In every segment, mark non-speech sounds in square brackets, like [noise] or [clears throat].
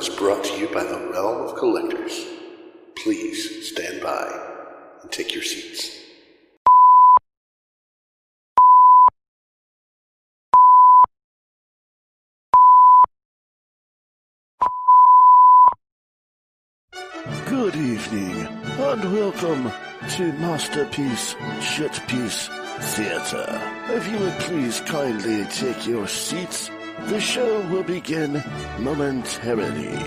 is brought to you by the Realm of Collectors. Please stand by and take your seats. Good evening, and welcome to Masterpiece Shitpiece Theater. If you would please kindly take your seats, the show will begin momentarily.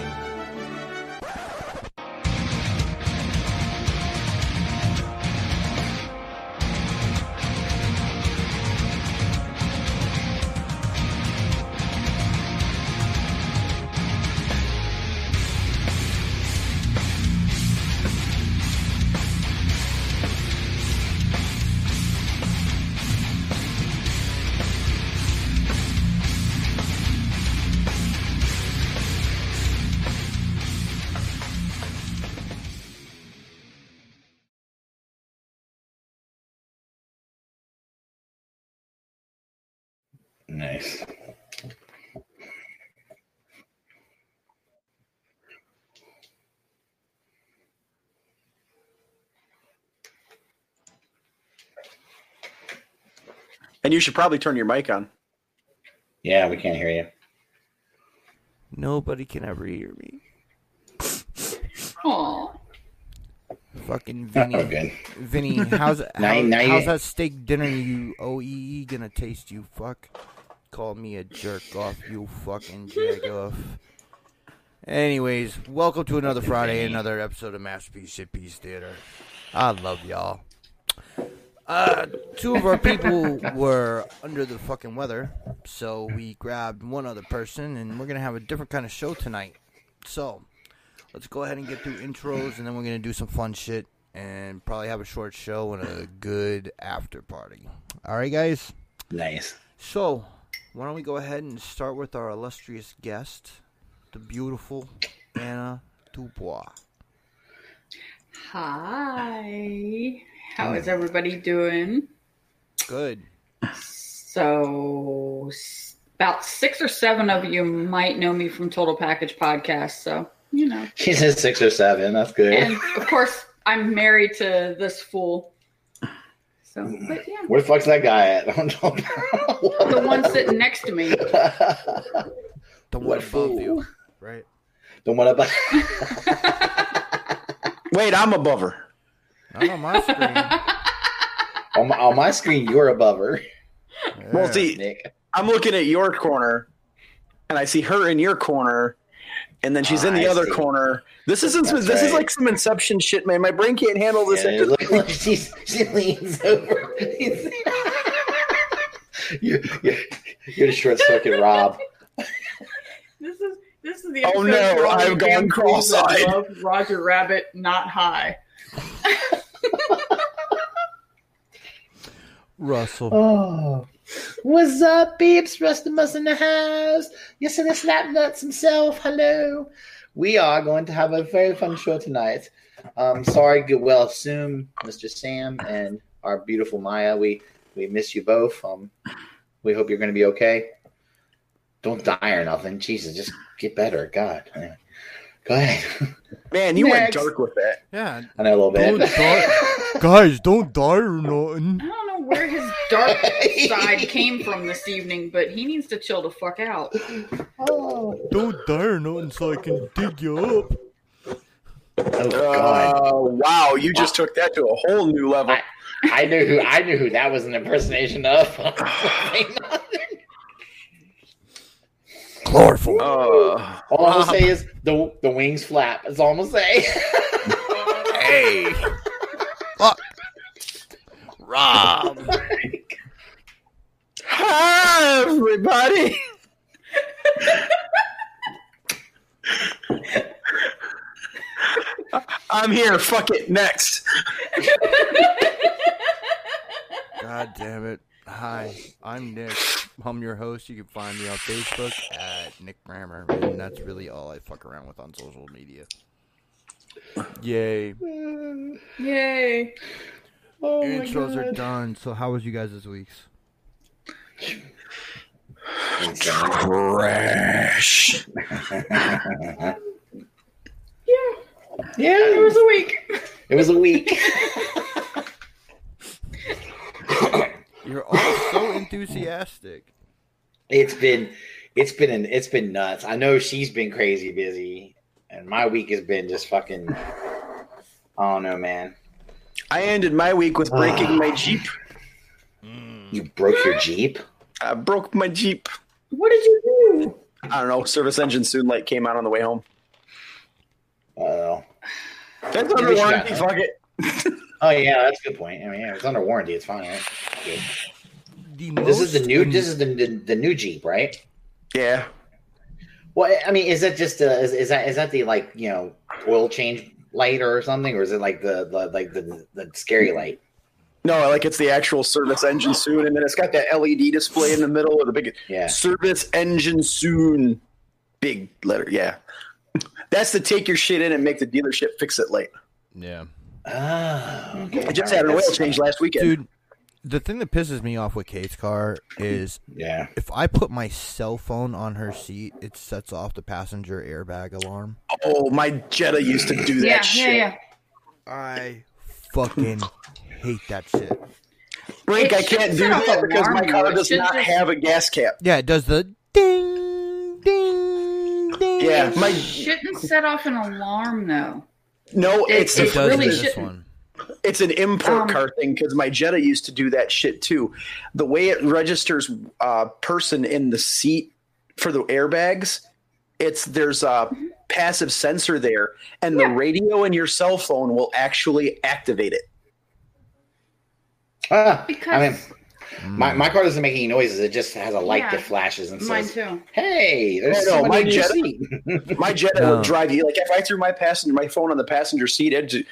You should probably turn your mic on. Yeah, we can't hear you. Nobody can ever hear me. Aw. Fucking Oh, Vinny. good. Vinny, how's [laughs] how, Now you- now you- how's that steak dinner you OEE gonna taste? You fuck. Call me a jerk off. You fucking jag off. Anyways, welcome to another Friday, another episode of Masterpiece Shitpiece Theater. I love y'all. Uh, two of our people were under the fucking weather, so we grabbed one other person, and we're gonna have a different kind of show tonight. So, let's go ahead and get through intros, and then we're gonna do some fun shit, and probably have a short show and a good after party. All right, guys. Nice. So, why don't we go ahead and start with our illustrious guest, the beautiful Anna Dubois. Hi. How is everybody doing? Good. So, about six or seven of you might know me from Total Package Podcast. So, you know. She said six or seven. That's good. And of course, I'm married to this fool. So, but yeah, Where the fuck's that guy at? [laughs] I don't know. the one sitting next to me. [laughs] The one What above fool? you, right? the one about. [laughs] Wait, I'm above her. Not on my screen. [laughs] on, my, on my screen, you're above her, Well, see, Nick. I'm looking at your corner, and I see her in your corner, and then she's in the I other see. corner. This isn't. That's this is like some Inception shit, man. My brain can't handle this. Yeah, extra- look, look, she's, she leans over. [laughs] you're, you're, you're the short circuit, Rob. This is this is the Oh, no, I've the gone damn fools that cross-eyed. Roger Rabbit, not high. [laughs] Russell. Oh. What's up, peeps? Rustimus in the house. Yes, and the Snap Nuts himself. Hello. We are going to have a very fun show tonight. Um, sorry, good well assume, Mr. Sam and our beautiful Maya. We we miss you both. Um, we hope you're going to be okay. Don't die or nothing. Jesus, just get better. God. Anyway, Go ahead. Man, you Next. went dark with that. Yeah. I know a little Don't bit. Guys, don't die or nothing. I don't know where his dark [laughs] side came from this evening, but he needs to chill the fuck out. oh, Don't die or nothing so I can dig you up. oh God. Uh, wow, you just took that to a whole new level. I- I knew who I knew who that was an impersonation of. [laughs] Chloroform. Uh, all I'm gonna say is the the wings flap. That's all I'm gonna say. [laughs] Hey. Fuck. Rob. [laughs] hi, everybody. I'm here. Fuck it. Next. God damn it. Hi, I'm Nick. I'm your host. You can find me on Facebook at Nick Brammer, and that's really all I fuck around with on social media. Yay. Yay. Oh Intros are done. So, how was you guys this week's? Crash. Yeah, It was a week. It was a week. [laughs] You're all so enthusiastic. it's been, it's been, an, it's been nuts. I know she's been crazy busy, and my week has been just fucking. I don't know, man. I ended my week with breaking my Jeep. You broke your Jeep. I broke my Jeep. What did you do? I don't know. Service engine soon light came out on the way home. Oh. That's Yeah, under we warranty. have- Fuck it. Oh yeah, that's a good point. I mean, yeah, it's under warranty. It's fine. Right? Good. The This is the most new. un- This is the, the the new Jeep, right? Yeah. Well, I mean, is that just uh, is, is that is that the like you know oil change light or something, or is it like the, the like the the scary light? No, like it's the actual service engine soon, and then it's got that LED display in the middle of the big Yeah. service engine soon. Big letter, yeah. That's the take your shit in and make the dealership fix it late. Yeah. Oh, okay. I just All had an oil change last weekend. Dude, the thing that pisses me off with Kate's car is Yeah. if I put my cell phone on her seat, it sets off the passenger airbag alarm. Oh, my Jetta used to do that Yeah, shit. yeah, yeah. I fucking hate that shit. Brink, It I can't do set off that because my car does not just- have a gas cap. Yeah, it does the ding, ding, ding. Yeah, my Shouldn't set off an alarm though. no, It- it's It It does really in this shouldn't. one. It's an import Um, car thing because my Jetta used to do that shit too. The way it registers uh, person in the seat for the airbags, it's there's a passive sensor there, and the radio in your cell phone will actually activate it. Ah, Because I mean, my, my car doesn't make any noises. It just has a light Yeah. that flashes and mine says, too. "Hey, there's No, no, [laughs] my Jetta- My Jetta No. will drive you like if I threw my passenger my phone on the passenger seat, it'd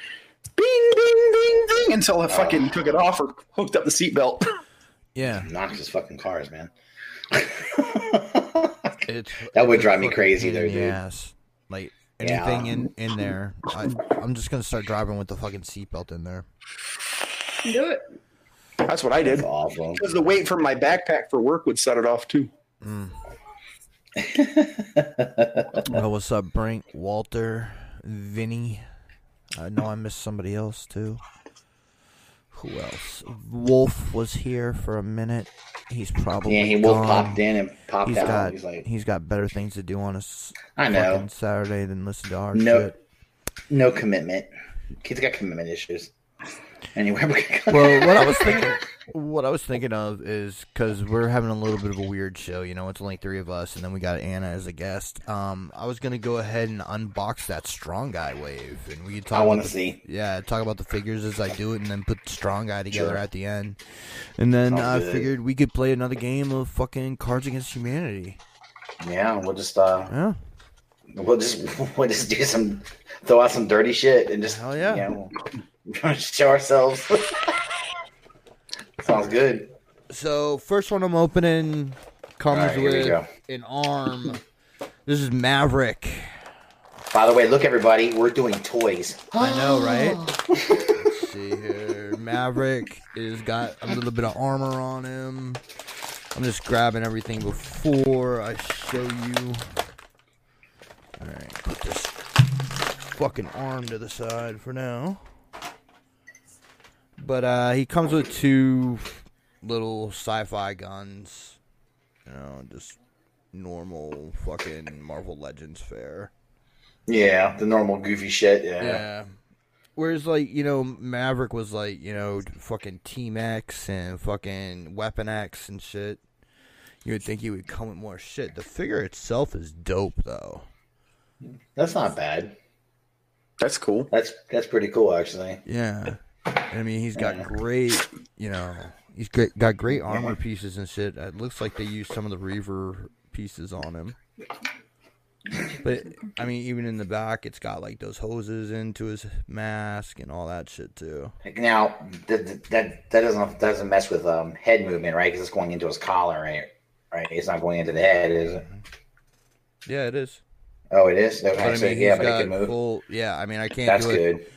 just bing bing, bing, ding until I fucking took it off or hooked up the seatbelt. Yeah, Noxious fucking cars, man. it's That would drive me crazy pain there, in the dude. ass. Like Yeah. anything in in there, I, I'm just gonna start driving with the fucking seatbelt in there. Do it. That's what I did. That's awful. Because the weight from my backpack for work would set it off too. [laughs] Oh, what's up, Brink, Walter, Vinny? I know I missed somebody else too. Who else? Wolf was here for a minute. He's probably Yeah, he wolf gone. popped in and popped He's out. got He's like, he's got better things to do on a I know. fucking Saturday than listen to our No. shit. no commitment. Kid's got commitment issues. Anyway, [laughs] Well, what I was thinking, what I was thinking of is because we're having a little bit of a weird show. You know, it's only three of us, and then we got Anna as a guest. Um, I was gonna go ahead and unbox that strong guy wave, and we could talk. I want to see. Yeah, talk about the figures as I do it, and then put strong guy together Sure. at the end. And then Sounds I good. figured we could play another game of fucking Cards Against Humanity. Yeah, we'll just uh, Yeah, we'll just [laughs] we'll just do some throw out some dirty shit and just Hell yeah. you know, show ourselves. [laughs] Sounds good. So first one I'm opening comes All right, here we with an arm. This is Maverick. By the way, look everybody, we're doing toys. I know, [gasps] right? Let's see here. Maverick is got a little bit of armor on him. I'm just grabbing everything before I show you. Alright, put this fucking arm to the side for now. But uh he comes with two little sci-fi guns. You know, just normal fucking Marvel Legends fare. Yeah, the normal goofy shit. Yeah. Yeah. Whereas, like, you know, Maverick was like, you know, fucking Team X and fucking Weapon X and shit. You would think he would come with more shit. The figure itself is dope, though. That's not bad. That's cool. That's that's pretty cool actually. Yeah. I mean, he's got great, you know, he's great, got great armor pieces and shit. It looks like they used some of the Reaver pieces on him. But I mean, even in the back, it's got like those hoses into his mask and all that shit too. Now that that that doesn't doesn't mess with um head movement, right? Because it's going into his collar, right? Right. It's not going into the head, is it? Yeah, it is. Oh, it is. Okay, But I so yeah, but it can move. full. Yeah, I mean, I can't That's do it.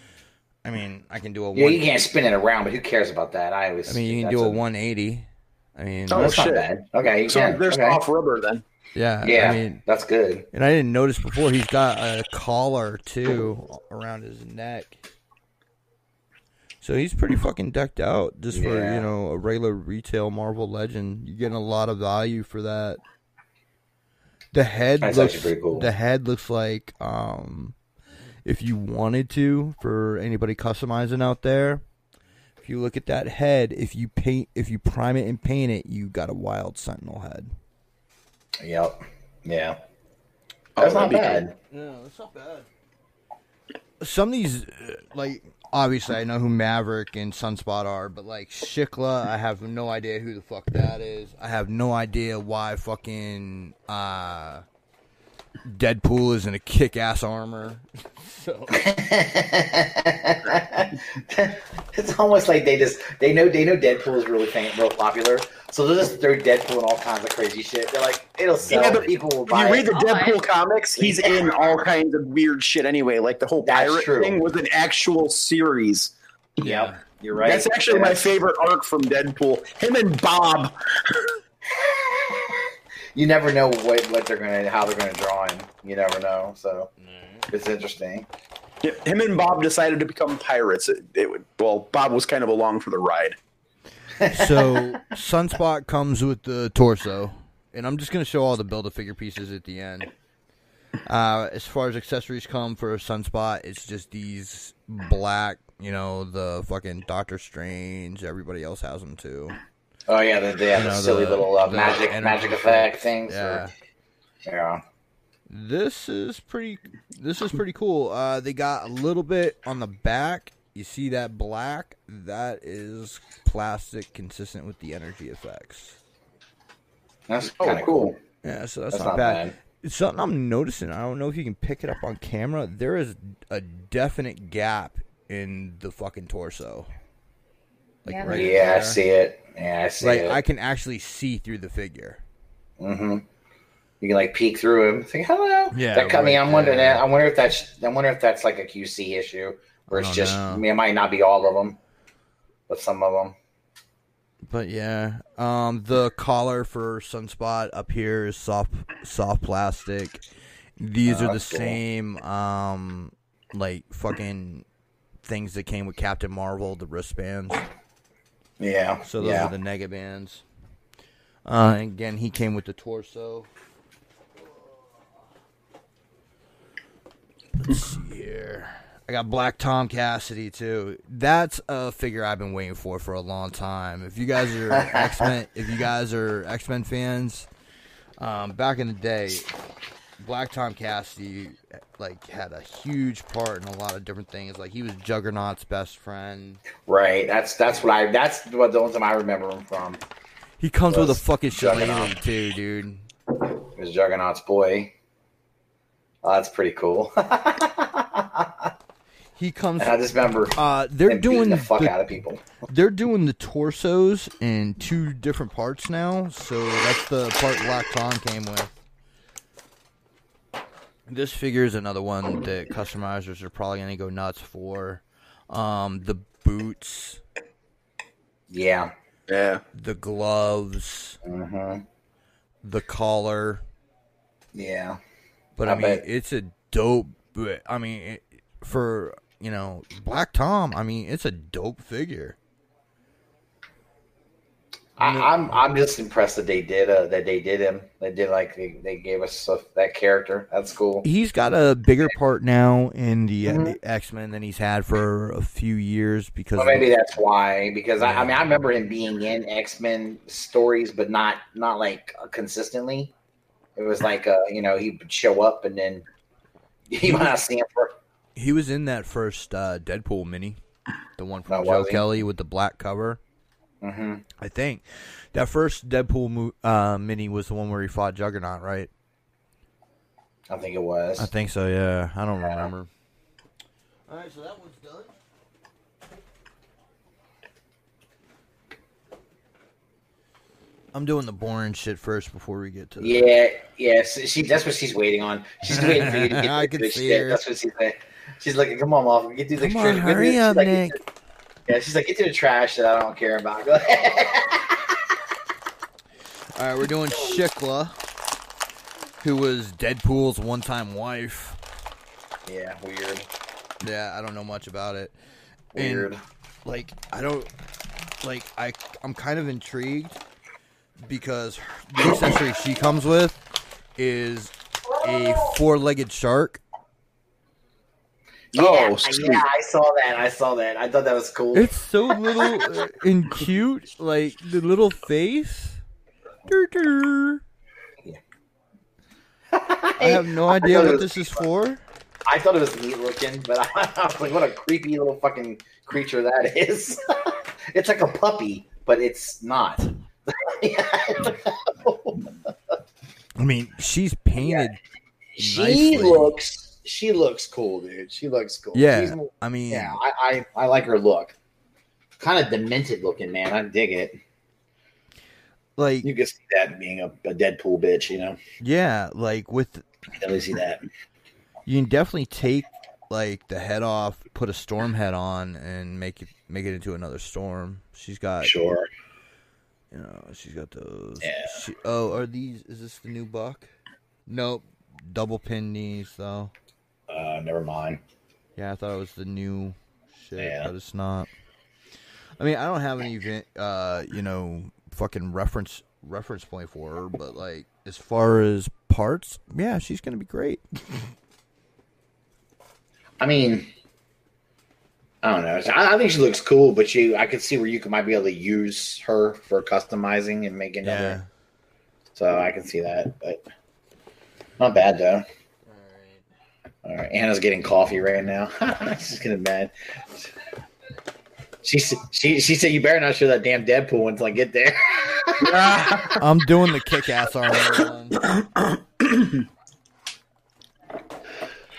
Good. I mean, I can do a Yeah, one. you can't spin it around, but who cares about that? I always. I mean, you can do a a- 180. I mean, Oh, That's not shit. bad. Okay, you So can. there's okay. off rubber then. Yeah, Yeah, I mean, that's good. and I didn't notice before. He's got a collar too around his neck. So he's pretty fucking decked out just for Yeah. you know a regular retail Marvel Legend. You're getting a lot of value for that. The head That's looks cool. the head looks like um if you wanted to for anybody customizing out there. If you look at that head, if you paint if you prime it and paint it, you got a wild sentinel head. Yep. Yeah. Oh, That's not that'd bad. No, that's not bad. Some of these, uh, like, obviously I know who Maverick and Sunspot are, but like Shiklah, I have no idea who the fuck that is. I have no idea why fucking uh, Deadpool is in a kick-ass armor. So [laughs] it's almost like they just they know they know Deadpool is really fam- real popular, so they'll just throw Deadpool in all kinds of crazy shit. They're like, it'll sell. Yeah, but people will buy you read it. the Oh, Deadpool I- comics, he's in all kinds of weird shit anyway. Like the whole That's pirate true. thing was an actual series. Yep, you're right. That's actually my favorite arc from Deadpool. Him and Bob. [laughs] You never know what what they're gonna how they're gonna draw him. You never know, so it's interesting. Him and Bob decided to become pirates. It, it would, well, Bob was kind of along for the ride. [laughs] so Sunspot comes with the torso, and I'm just gonna show all the build a figure pieces at the end. Uh, as far as accessories come for Sunspot, it's just these black, you know, the fucking Doctor Strange. Everybody else has them too. Oh yeah, they, they have You the know, silly the- little uh, the magic magic effect effects. things. Yeah. or- yeah. This is pretty. This is pretty cool. Uh, they got a little bit on the back. You see that black? That is plastic, consistent with the energy effects. That's Oh, kind of cool. cool. Yeah, so that's, That's not, not bad. bad. It's something I'm noticing. I don't know if you can pick it up on camera. There is a definite gap in the fucking torso. Like Yeah, right yeah, I see it. Yeah, I see Like it. I can actually see through the figure. Mm-hmm. You can like peek through him. Think, hello. Yeah, That, I mean, right I'm wondering. That, I wonder if that's. I wonder if that's like a QC issue, where it's just. know. I mean, it might not be all of them, but some of them. But yeah, um, the collar for Sunspot up here is soft, soft plastic. These Oh, are the cool. same, um, like fucking things that came with Captain Marvel, the wristbands. Yeah. So those yeah. are the nega bands. Uh, and again, he came with the torso. Let's see here. I got Black Tom Cassidy too. That's a figure I've been waiting for for a long time. If you guys are X Men, [laughs] if you guys are X Men fans, um, back in the day, Black Tom Cassidy like had a huge part in a lot of different things. Like he was Juggernaut's best friend. Right. That's that's what I. That's what the ones I remember him from. He comes with a fucking shillelagh Juggernaut. too, dude. It was Juggernaut's boy. Oh, that's pretty cool. [laughs] He comes. and I just remember Uh, they're doing the fuck the- out of people. They're doing the torsos in two different parts now, so that's the part Black Tom came with. This figure is another one that customizers are probably going to go nuts for. Um, the boots, Yeah. Yeah. the gloves, Mm-hmm. the collar. Yeah. But I, I mean, bet. it's a dope. I mean, it, for you know Black Tom, I mean, it's a dope figure. I, I'm I'm just impressed that they did uh, that they did him. They did like they, they gave us uh, that character. That's cool. He's got a bigger [laughs] part now in the, Mhm. the X Men than he's had for a few years because Well, maybe that's why. Because I, I mean, I remember him being in X Men stories, but not not like consistently. It was like uh, you know, he would show up and then [laughs] you might not see him for. he was in that first uh, Deadpool mini, the one from Oh, Joe? Kelly with the black cover. Hmm I think that first Deadpool mo- uh, mini was the one where he fought Juggernaut, right? I think it was. I think so. Yeah, I don't remember. All right, so that one's done. I'm doing the boring shit first before we get to the Yeah, yeah. so She that's what she's waiting on. She's waiting for you to [laughs] get I through can see shit. her. That's what she's saying. She's like, "Come on, mom, get through the Come on, hurry up, like, Nick. Yeah, she's like, "Get to the trash that I don't care about." [laughs] All right, we're doing Shiklah. who was Deadpool's one-time wife. Yeah, weird. Yeah, I don't know much about it. Weird. And, like, I don't like. I I'm kind of intrigued because the accessory she comes with is a four-legged shark. Oh, yeah, sweet. yeah, I saw that. I saw that. I thought that was cool. It's so little uh, and cute, like the little face. Dur, dur. I have no [laughs] idea what this is for. I thought it was neat looking, but [laughs] I, was like, what a creepy little fucking creature that is. [laughs] it's like a puppy, but it's not. I mean, she's painted. she nicely. looks. She looks cool, dude. She looks cool. Yeah, She's- I mean, yeah. I, I I like her look. Kind of demented looking, man. I dig it. like You can see that being a, a Deadpool bitch, you know. yeah, like with You can definitely see that. you can definitely take like the head off, put a storm head on, and make it make it into another storm. She's got Sure. you know, she's got those. Yeah. She, oh, are these? Is this the new buck? Nope, double pin knees though. Uh, never mind. Yeah, I thought it was the new shit, Yeah. but it's not. I mean, I don't have any, event, uh, you know, fucking reference reference point for her, but like as far as parts, yeah, she's gonna be great. [laughs] I mean, I don't know. I, I think she looks cool, but you, I could see where you could, might be able to use her for customizing and making Yeah. other. So I can see that, but not bad though. All right, Anna's getting coffee right now. [laughs] She's getting mad. She she she said, "You better not show that damn Deadpool until I get there." [laughs] I'm doing the kick ass armor [coughs] one. [coughs]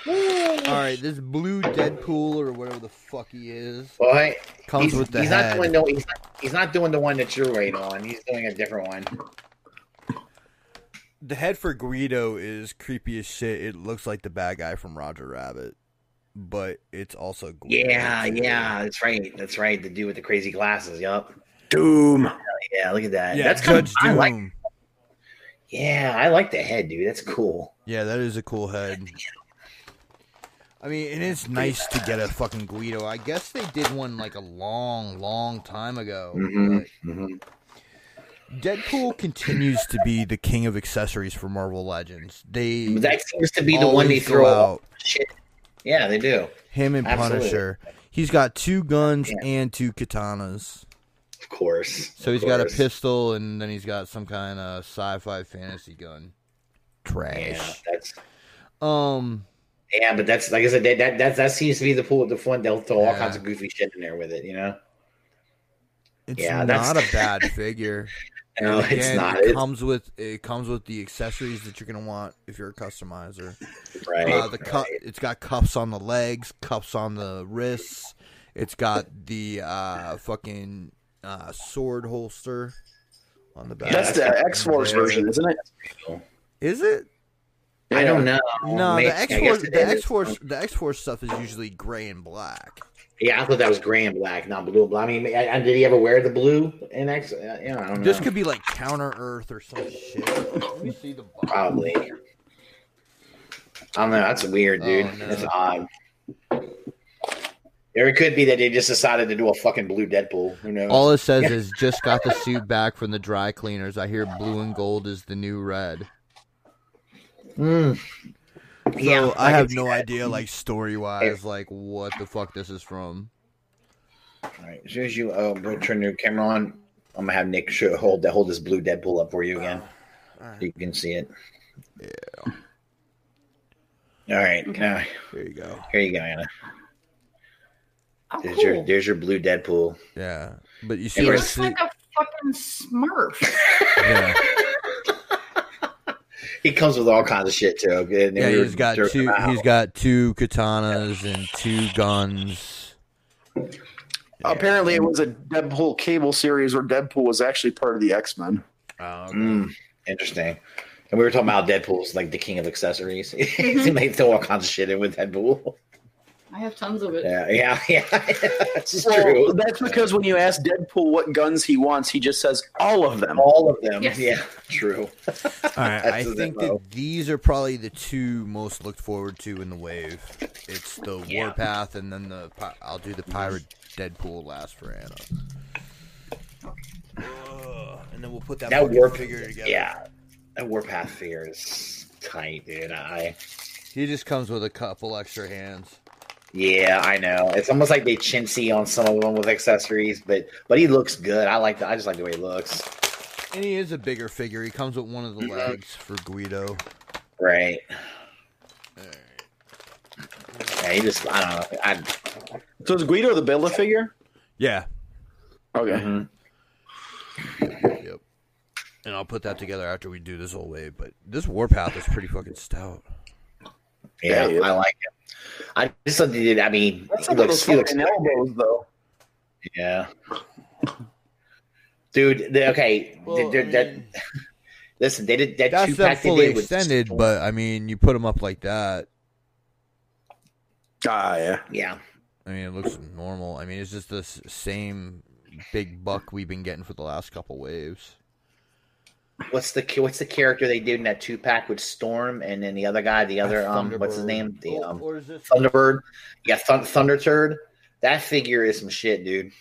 All right, this blue Deadpool or whatever the fuck he is Boy, comes he's, with the he's head. not doing no. He's not, he's not doing the one that you're waiting on. He's doing a different one. The head for Guido is creepy as shit. It looks like the bad guy from Roger Rabbit, but it's also Guido. Yeah, yeah, that's right. That's right. The dude with the crazy glasses. Yup. Doom. Yeah, look at that. Yeah, that's kind Judge of, I Doom. like. Yeah, I like the head, dude. That's cool. Yeah, that is a cool head. I mean, and it's nice to get a fucking Guido. I guess they did one like a long, long time ago. Mhm, but mhm. Deadpool continues to be the king of accessories for Marvel Legends. They That seems to be the one they throw out. Shit. Yeah, they do. him and Absolutely. Punisher. He's got two guns Yeah. and two katanas. Of course. So he's got a pistol and then he's got some kind of sci-fi fantasy gun. Yeah, Trash. that's Um, yeah, but that's like I said. That that that, that seems to be the pool. The fun. They'll throw all Yeah. kinds of goofy shit in there with it. You know. it's Yeah, that's- not a bad figure. [laughs] No, And it's not. It It's, comes with it comes with the accessories that you're gonna want if you're a customizer. right. Uh, the cup, right. it's got cuffs on the legs, cuffs on the wrists. It's got the uh, fucking uh, sword holster on the back. That's the X Force version, isn't it? Is it? I don't know. No, Maybe- the I X guess Force, the. X Force, the X Force stuff is usually gray and black. Yeah, I thought that was gray and black, not blue and black. I mean, I, I- did he ever wear the blue in X? Uh, yeah, I don't know. This could be like Counter Earth or some shit. Let me see the box. Probably. I don't know. That's weird, dude. Oh, no. That's odd. Or it could be that they just decided to do a fucking blue Deadpool. Who knows? All it says is just got the suit back from the dry cleaners. I hear blue and gold is the new red. Mm. So Yeah, I, I have no that. idea, like story wise, like what the fuck this is from. All right. As soon as you uh, bro, turn your camera on, I'm gonna have Nick show, hold that hold this blue Deadpool up for you again. All right. You can see it. Yeah, All right. Now, there you go. here you go, Anna. Oh, There's cool. your there's your blue Deadpool. Yeah, but you see, He He looks see- like a fucking Smurf. [laughs] yeah, [laughs] He comes with all kinds of shit too. Okay? And yeah. we He's got two. He's got two katanas and two guns. Apparently, it was a Deadpool cable series where Deadpool was actually part of the X Men. Oh, Mm, interesting. And we were talking about Deadpool's like the king of accessories. [laughs] They throw all kinds of shit in with Deadpool. I have tons of it. Yeah, [laughs] yeah, yeah. That's Well, true. that's because when you ask Deadpool what guns he wants, he just says all of them. All of them. Yes. Yeah, true. All right, [laughs] I think the- that these are probably the two most looked forward to in the wave. It's the Yeah. Warpath, and then the I'll do the Pirate Deadpool last for Anna. Ugh, and then we'll put that, That warp figure together. Yeah, that Warpath figure is tight, dude. I he just comes with a couple extra hands. Yeah, I know. It's almost like they chintzy on some of them with accessories, but but he looks good. I like the, I just like the way he looks. And he is a bigger figure. He comes with one of the legs for Guido. Right. Yeah, he just I don't know. I So is Guido the build a figure? Yeah. Okay. mhm. Yep. And I'll put that together after we do this whole wave. But this Warpath is pretty fucking stout. yeah, Yeah, yeah. I like him. I just thought they did. I mean, That's he some looks, he looks elbows, though. Yeah. Dude, the, okay. Well, they- I that, [laughs] listen, they did that That's two not they fully did with extended, Storm. but I mean, you put them up like that. Ah, yeah. yeah, I mean, it looks normal. I mean, it's just the same big buck we've been getting for the last couple waves. What's the what's the character they did in that two pack with Storm and then the other guy, the other um, what's his name, the um? Thunderbird. Yeah, Thun- Thunder Turd. That figure is some shit, dude.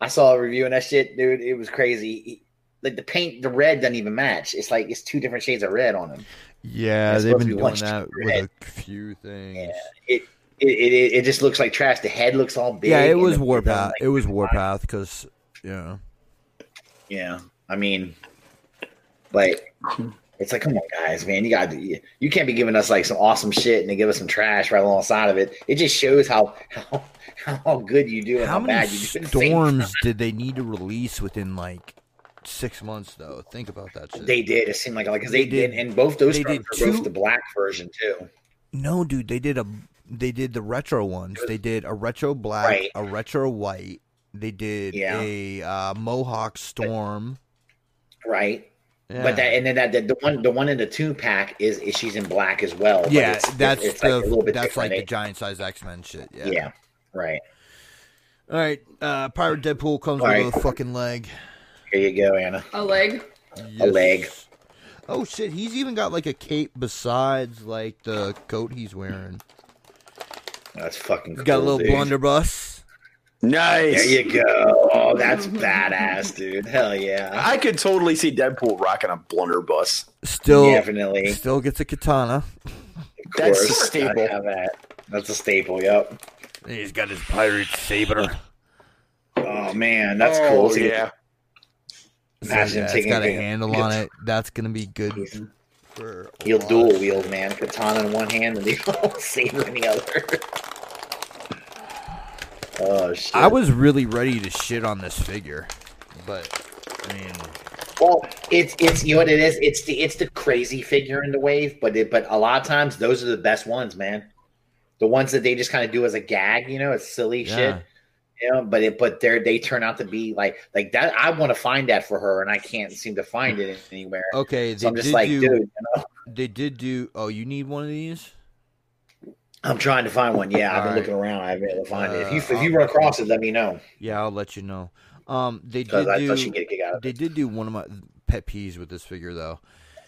I saw a review and that shit, dude. It was crazy. He- like the paint, the red doesn't even match. It's like it's two different shades of red on him. Yeah, they've been doing that with red. a few things. Yeah, it it, it it just looks like trash. The head looks all big. Yeah, it was Warpath. like- It was Warpath because, yeah. Yeah, I mean, like it's like, come on, guys, man, you got to you can't be giving us like some awesome shit and then give us some trash right alongside of it. It just shows how how, how good you do and How how, many bad you do. at the storms did they need to release within like six months? Though, think about that shit. They did. It seemed like like 'cause they, They did, and both those they did two- both the black version too. No, dude, they did a they did the retro ones. They did a retro black, Right. a retro white. They did Yeah. a uh, Mohawk Storm. Right, Yeah. but that and then that the, the one the one in the two pack is, is she's in black as well. yeah, it's, that's it's the like a little bit that's like different. the giant size X Men shit. Yeah. yeah. right. All right, uh, Pirate Deadpool comes All with right. a fucking leg. Here you go, Anna. A leg. A leg. Oh shit, he's even got like a cape besides like the coat he's wearing. That's fucking. He's Cool, got a little dude. blunderbuss. Nice. There you go. Oh, that's [laughs] badass, dude. Hell yeah. I could totally see Deadpool rocking a blunderbuss. Still, Definitely. still gets a katana. Of That's a staple. that. That's a staple. Yep. He's got his pirate saber. [laughs] Oh man, that's oh, cool. So you Yeah. Imagine yeah, it's taking got a a- handle on it. That's gonna be good for. He'll dual wield, man. Katana in one hand and [laughs] the saber in the other. Oh shit. I was really ready to shit on this figure, but I mean, well, it's it's you know what it is. It's the it's the crazy figure in the wave, but it, but a lot of times those are the best ones, man. The ones that they just kind of do as a gag, you know, it's silly yeah. shit. You know, but it but they they turn out to be like like that. I want to find that for her, and I can't seem to find it anywhere. Okay, so I'm just like, do. dude, you know, They did do. Oh, you need one of these? I'm trying to find one. Yeah, I've been right. looking around. I haven't been able to find it. If you Uh, if you run across it, let me know Yeah, I'll let you know. Um, they did I do. thought she'd get a kick out of They it. did do one of my pet peeves with this figure, though.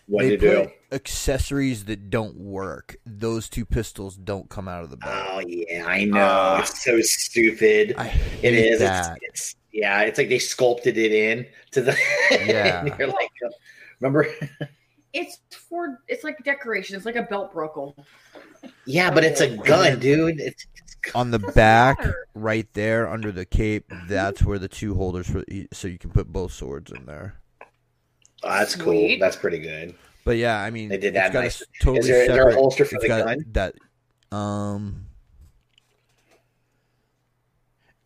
What they do? accessories that don't work. Those two pistols don't come out of the belt. Oh yeah, I know. Ah. it's so stupid. I hate. It's, it's yeah. It's like they sculpted it in to the. [laughs] Yeah. you're like, remember? [laughs] It's for it's like decoration. It's like a belt buckle. Yeah, but it's a gun, dude. It's, it's On the back, matter? right there under the cape, that's where the two holders for so you can put both swords in there. oh, that's cool. Sweet. That's pretty good. But yeah, I mean, They did that got a nice. totally Is there, is there a separate. holster for the got gun? that um.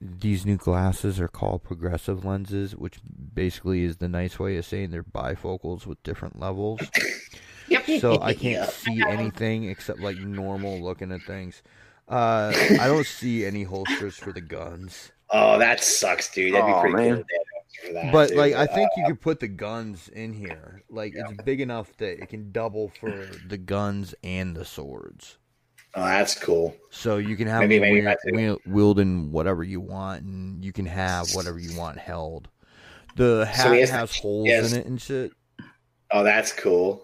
These new glasses are called progressive lenses, which basically is the nice way of saying they're bifocals with different levels. [coughs] Yep. so I [laughs] can't Yeah. see anything except like normal looking at things. Uh, I don't [laughs] see any holsters for the guns, Oh, that sucks, dude. That'd be Oh, pretty man. cool. if they had a holster For that, but dude. like I think you Uh, could put the guns in here. Like it's big enough that it can double for the guns and the swords. Oh, that's cool. So you can have Maybe- them maybe wield- wield- wielding whatever you want, and you can have whatever you want held. The hat So he has- has holes yes. in it and shit. Oh, that's cool.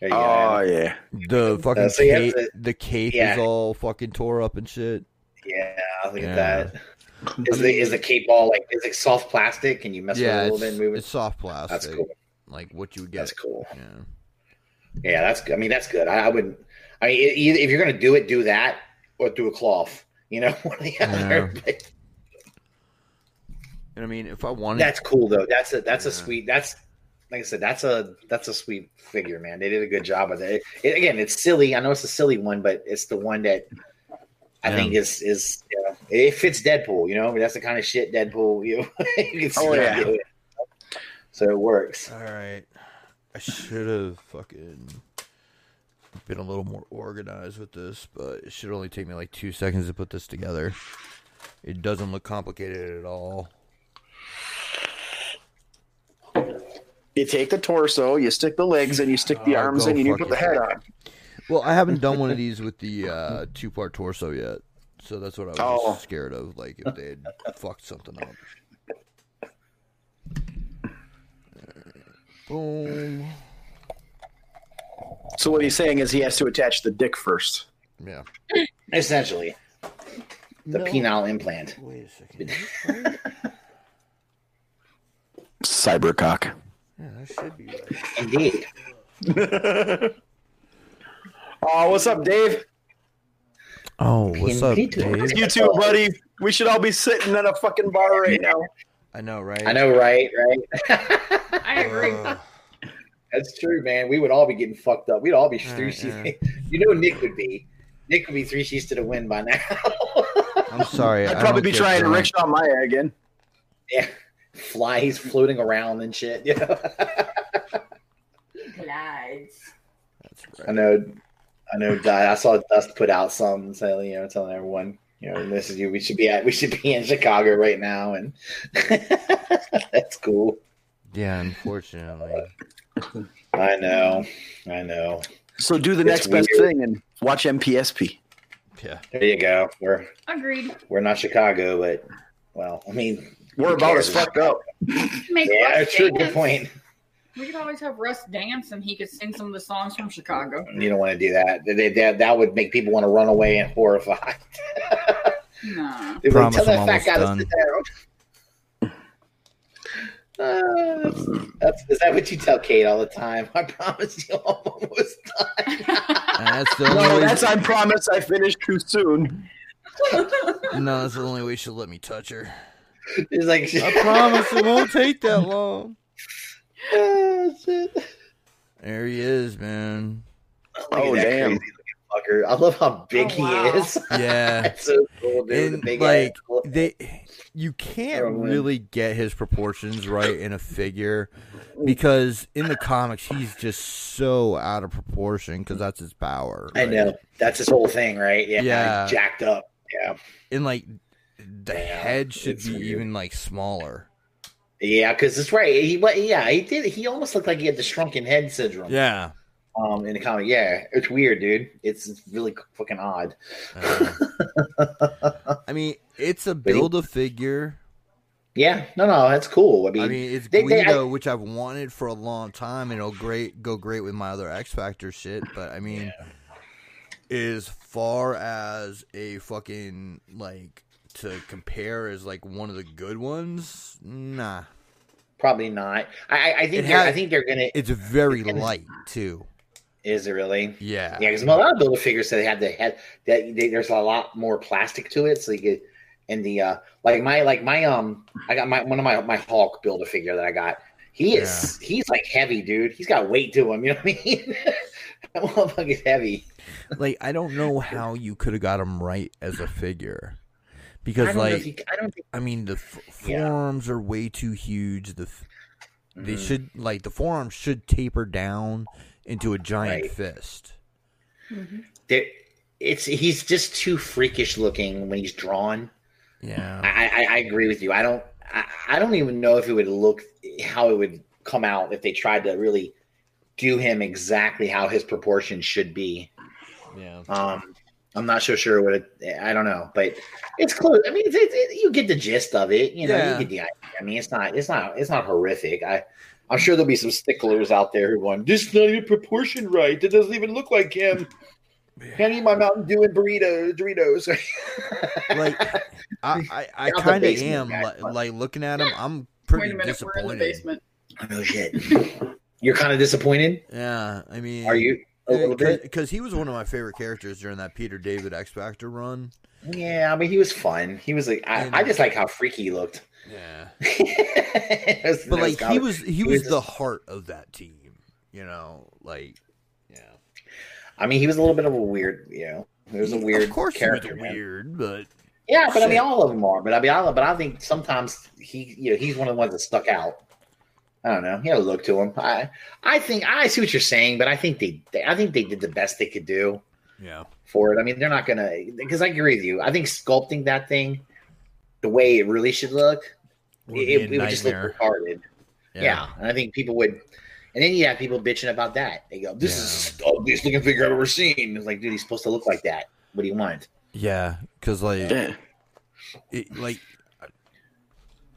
There Oh go. yeah. The fucking Uh, so cape, the- the cape yeah. is all fucking tore up and shit. Yeah, look Yeah. at that. Is the is the cape all like is it soft plastic? Can you mess yeah, with it a little bit and move it? it's soft plastic. That's cool. Like what you would get. That's cool. Yeah. Yeah, that's good. I mean, that's good. I, I would. I mean, either if you're gonna do it, do that or do a cloth. You know, [laughs] one or the other. But And I mean, if I wanted, that's cool though. That's a that's a sweet. That's like I said. That's a that's a sweet figure, man. They did a good job with it. it again, it's silly. I know it's a silly one, but it's the one that I Yeah. think is is you know, it fits Deadpool. You know, that's the kind of shit Deadpool. You [laughs] know, you can oh, see Oh, yeah. it. So it works. all right, I should have fucking been a little more organized with this, but it should only take me like two seconds to put this together. It doesn't look complicated at all. You take the torso, you stick the legs, and you stick the Oh, arms in, and you put the head on. Well, I haven't done one of these with the uh, two part torso yet, so that's what I was Oh. scared of. Like if they had fucked something up. [laughs] Boom. So what he's saying is he has to attach the dick first. Yeah. Essentially, the No. penile implant. Wait a second. Is this right? Cybercock. Yeah, that should be right. Indeed. [laughs] Oh, what's up, Dave? Oh, what's up, Pete- Dave? You too, buddy. We should all be sitting at a fucking bar right now. I know, right? I know, right? Right. [laughs] I agree. Uh, That's true, man. We would all be getting fucked up. We'd all be three Right, sheets. yeah. [laughs] You know, Nick would be. Nick would be three sheets to the wind by now. [laughs] I'm sorry. I'd probably be trying to drunk. rickshaw Maya again. yeah, fly. He's floating around and shit. You [laughs] know? Glides. That's right. I know. I know. I saw Dust put out some, so you know, telling everyone, you know, this is you. We should be at. We should be in Chicago right now, and that's cool. Yeah, unfortunately. I know. I know. So do the It's next best thing and watch MPSP. Yeah. There you go. We're Agreed. we're not Chicago, but well, I mean, We're who about as cares? fucked up. Make Yeah, Russ true. Good point. We could always have Russ dance, and he could sing some of the songs from Chicago. You don't want to do that. They, that that would make people want to run away and horrify. [laughs] Nah. They'd like, Promise Tell I'm that fat almost guy to sit down. Uh, that's, that's, is that what you tell Kate all the time? [laughs] I promise you, I'm almost done. [laughs] That's the only No, way. that's I promise I finish too soon. no, that's the only way she'll let me touch her. It's like, I [laughs] promise it won't take that long. Oh, shit. There he is, man. Look Oh, damn. crazy looking fucker. I love how big Oh, wow. he is. [laughs] Yeah. That's so cool, dude. the And big like ass. they you can't Oh, really get his proportions right in a figure because in the comics he's just so out of proportion because that's his power. I know. That's his whole thing, right? Yeah. Yeah. Jacked up. Yeah. And like the Yeah, head should it's be weird. even like smaller. Yeah, because it's right. He, but yeah, he did. He almost looked like he had the shrunken head syndrome. Yeah. Um, in the comic, yeah, it's weird, dude. It's, it's really fucking odd. Uh, I mean, it's a build a figure. Yeah, no, no, that's cool. I mean, I mean, it's they- they- Guido, which I've wanted for a long time, and it'll great go great with my other X Factor shit. But I mean, as far as a fucking like to compare as like one of the good ones, nah. probably not. I, I- I think has- I think they're gonna. It's very gonna- light too. Is it really? Yeah, Yeah, because a lot of builder figures they have the head that they, there's a lot more plastic to it, so you get and the uh like my like my um I got my one of my my Hulk builder figure that I got. He is he's like heavy, dude. He's got weight to him. You know what I mean? [laughs] that motherfucker's heavy. like I don't know how you could have got him right as a figure because like he, I don't think I mean the f- Yeah. forearms are way too huge. The f- they Mhm. should like the forearms should taper down into a giant Right. fist. there it's he's just too freakish looking when he's drawn. Yeah. I, I, I agree with you. I don't I, I don't even know if it would look how it would come out if they tried to really do him exactly how his proportions should be. Yeah. Um I'm not so sure what it. I don't know, but it's close. I mean, it's, it's, it, you get the gist of it. You know, Yeah. you get the idea. I mean, it's not. It's not. It's not horrific. I. I'm sure there'll be some sticklers out there who want this is not even proportion right. It doesn't even look like him. Can't eat my Mountain Dew and burritos, Doritos. [laughs] Like, I, I, I kind of am guy, like, like looking at him. I'm pretty a minute, we're in the disappointed. basement. oh shit! You're kind of disappointed. Yeah, I mean, Are you a little eh, bit? Because he was one of my favorite characters during that Peter David X Factor run. Yeah, I mean, he was fun. He was like, I, I just like how freaky he looked. Yeah, [laughs] was- but like was he was, he was was- the heart of that team. You know, like, yeah. I mean, he was a little bit of a weird, you know, he was a weird Of course, character. he was weird, but Yeah, but I mean, all of them are. But I mean, I, but I think sometimes he, you know, he's one of the ones that stuck out. I don't know. He had a look to him. I, I think I see what you're saying, but I think they, they I think they did the best they could do yeah, for it. I mean, they're not gonna because I agree with you. I think sculpting that thing the way it really should look, Would it, it would just look nightmare. retarded. Yeah. and I think people would, and then you have people bitching about that. They go, "This is the ugliest looking figure I've ever seen." It's like, dude, he's supposed to look like that. What do you want? yeah, because like, Yeah. it, like, I,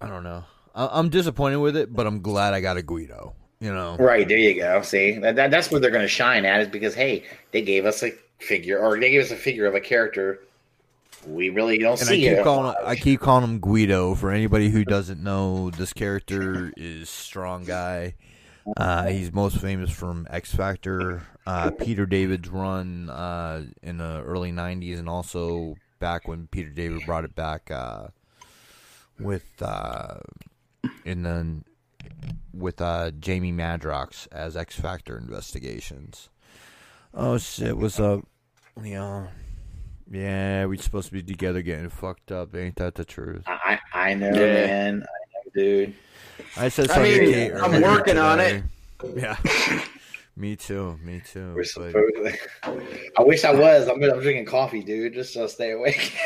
I don't know. I, I'm disappointed with it, but I'm glad I got a Guido. You know, Right there, you go. See, that, that that's where they're going to shine at is because hey, they gave us a figure, or they gave us a figure of a character we really don't and I see keep it. calling I keep calling him Guido. For anybody who doesn't know, this character is strong guy. Uh, he's most famous from X Factor, uh, Peter David's run uh, in the early '90s, and also back when Peter David brought it back uh, with uh, in the with uh, Jamie Madrox as X Factor Investigations. Oh shit! What's up? Yeah, yeah. we're supposed to be together getting fucked up. Ain't that the truth? I I know, Yeah. man. I know, dude. I said I something. to mean, Kate I'm earlier working on it. Yeah. [laughs] me too. Me too. We're but- supposed. I wish I was. I'm, I'm drinking coffee, dude, just to stay awake. [laughs]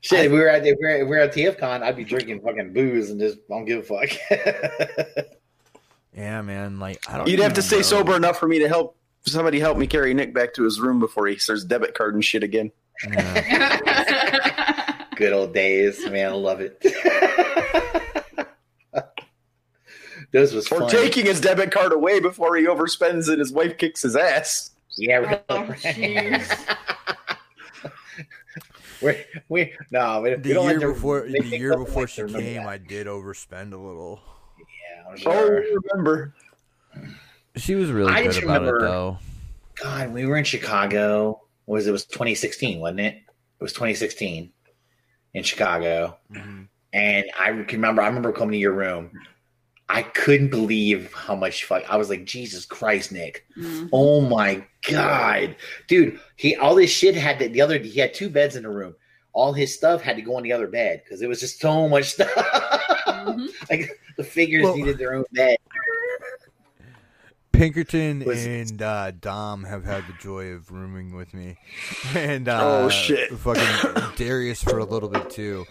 Shit, if we were at if we were, if we were at TFCon, I'd be drinking fucking booze and just don't give a fuck. [laughs] yeah, man. Like I don't. You'd have to even stay know. sober enough for me to help somebody help me carry Nick back to his room before he starts debit card and shit again. Yeah. [laughs] Good old days, man. I love it. [laughs] Those was Or taking his debit card away before he overspends and his wife kicks his ass. yeah, Oh, really. jeez. [laughs] we we no, we, we The don't like year to- before, the year before like she came, that. I did overspend a little. Yeah, I'm Oh, sure. remember. She was really I good just about remember- it, though. God, we were in Chicago. What was it? it was 2016, wasn't it? It was 2016 in Chicago. Mhm. And I can remember, I remember coming to your room. I couldn't believe how much fuck. I was like, Jesus Christ, Nick. Mm. Oh my God, dude. He all this shit had to, the other. He had two beds in the room. All his stuff had to go on the other bed because it was just so much stuff. Mhm. [laughs] like the figures Well- needed their own bed. Pinkerton Was- and uh, Dom have had the joy of rooming with me, [laughs] and uh, Oh, shit. fucking Darius for a little bit too.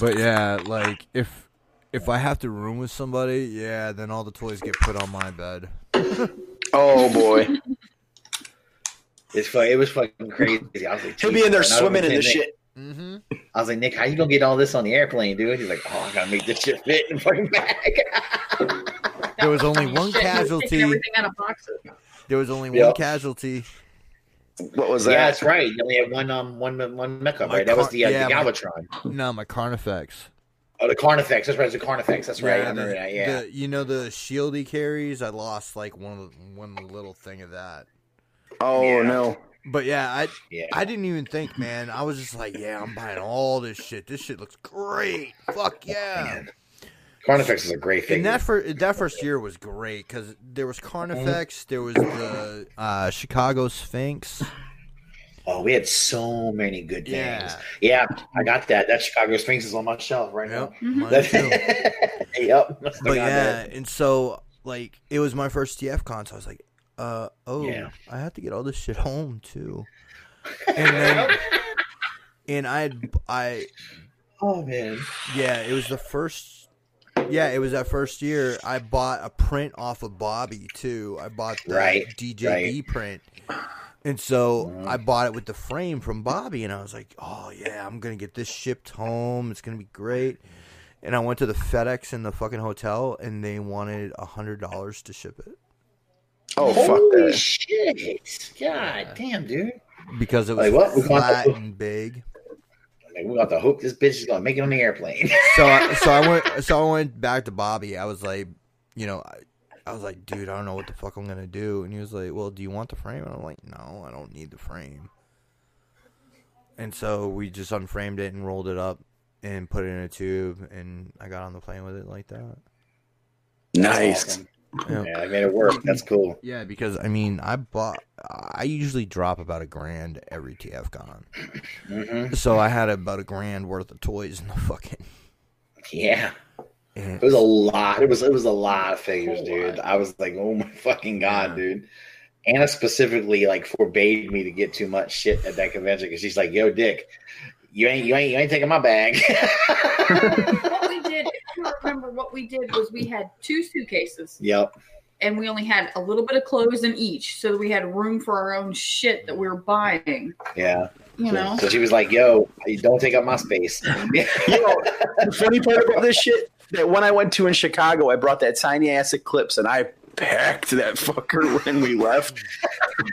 But yeah, like if if I have to room with somebody, yeah, then all the toys get put on my bed. [laughs] Oh boy, It's fu- It was fucking crazy. I was like, he'll be in there Jesus. And I was swimming in the Nick- shit. Mm-hmm. I was like, Nick, how you gonna get all this on the airplane, dude? He's like, Oh, I gotta make this shit fit in the fucking bag. There was only one Shit, he was taking casualty. Everything out of boxes. There was only one casualty. What was that? yeah, that's right. You only had one um one one mecha, My right? That was the, uh, yeah, the my- Galvatron. No, my Carnifex. Oh, the Carnifex. That's right. The Carnifex. That's right. I remember the, that. Yeah. the- you know the shield he carries. I lost like one one little thing of that. Oh Yeah. no. But yeah, I yeah. I didn't even think, man. I was just like, yeah, I'm buying all this shit. This shit looks great. Fuck yeah. Man. Carnifex is a great figure. And that for that first year was great because there was Carnifex, there was the uh, Chicago Sphinx. oh, we had so many good things. Yeah. Yeah, I got that. That Chicago Sphinx is on my shelf right Yep, now. [laughs] yep. [laughs] But yeah, that. and so like it was my first TF con, so I was like, uh oh, Yeah. I have to get all this shit home too. [laughs] And then and I I Oh man. yeah, it was the first yeah, it was that first year I bought a print off of Bobby too. I bought the Right, DJD print. And so Mhm. I bought it with the frame from Bobby, and I was like, "Oh yeah, I'm gonna get this shipped home. It's gonna be great." And I went to the FedEx in the fucking hotel, and they wanted a hundred dollars to ship it Oh fuck Holy that! shit! God damn, dude. because it was Like, what? We want flat the- and big. Like, we got to hope this bitch is gonna make it on the airplane. [laughs] So I, so I went so I went back to Bobby. I was like, you know, I, I was like, dude, I don't know what the fuck I'm gonna do. And he was like, well, do you want the frame? And I'm like, no, I don't need the frame. And so we just unframed it and rolled it up and put it in a tube, and I got on the plane with it like that. Nice. Awesome. Yeah. Yeah, I made it work. That's cool. Yeah, because I mean, I bought. I usually drop about a grand every TFCon, hmm so I had about a grand worth of toys in the fucking. Yeah, and- it was a lot. It was it was a lot of figures, dude. lot. I was like, oh my fucking god, Yeah. dude. Anna specifically like forbade me to get too much shit at that convention because she's like, "Yo, Dick, you ain't you ain't you ain't taking my bag." [laughs] [laughs] did, if remember, what we did was we had two suitcases yep. and we only had a little bit of clothes in each, so we had room for our own shit that we were buying. Yeah. You know, So she was like, "Yo, don't take up my space." [laughs] You know, the funny part about this shit that when I went to in Chicago, I brought that tiny ass Eclipse and I packed that fucker when we left.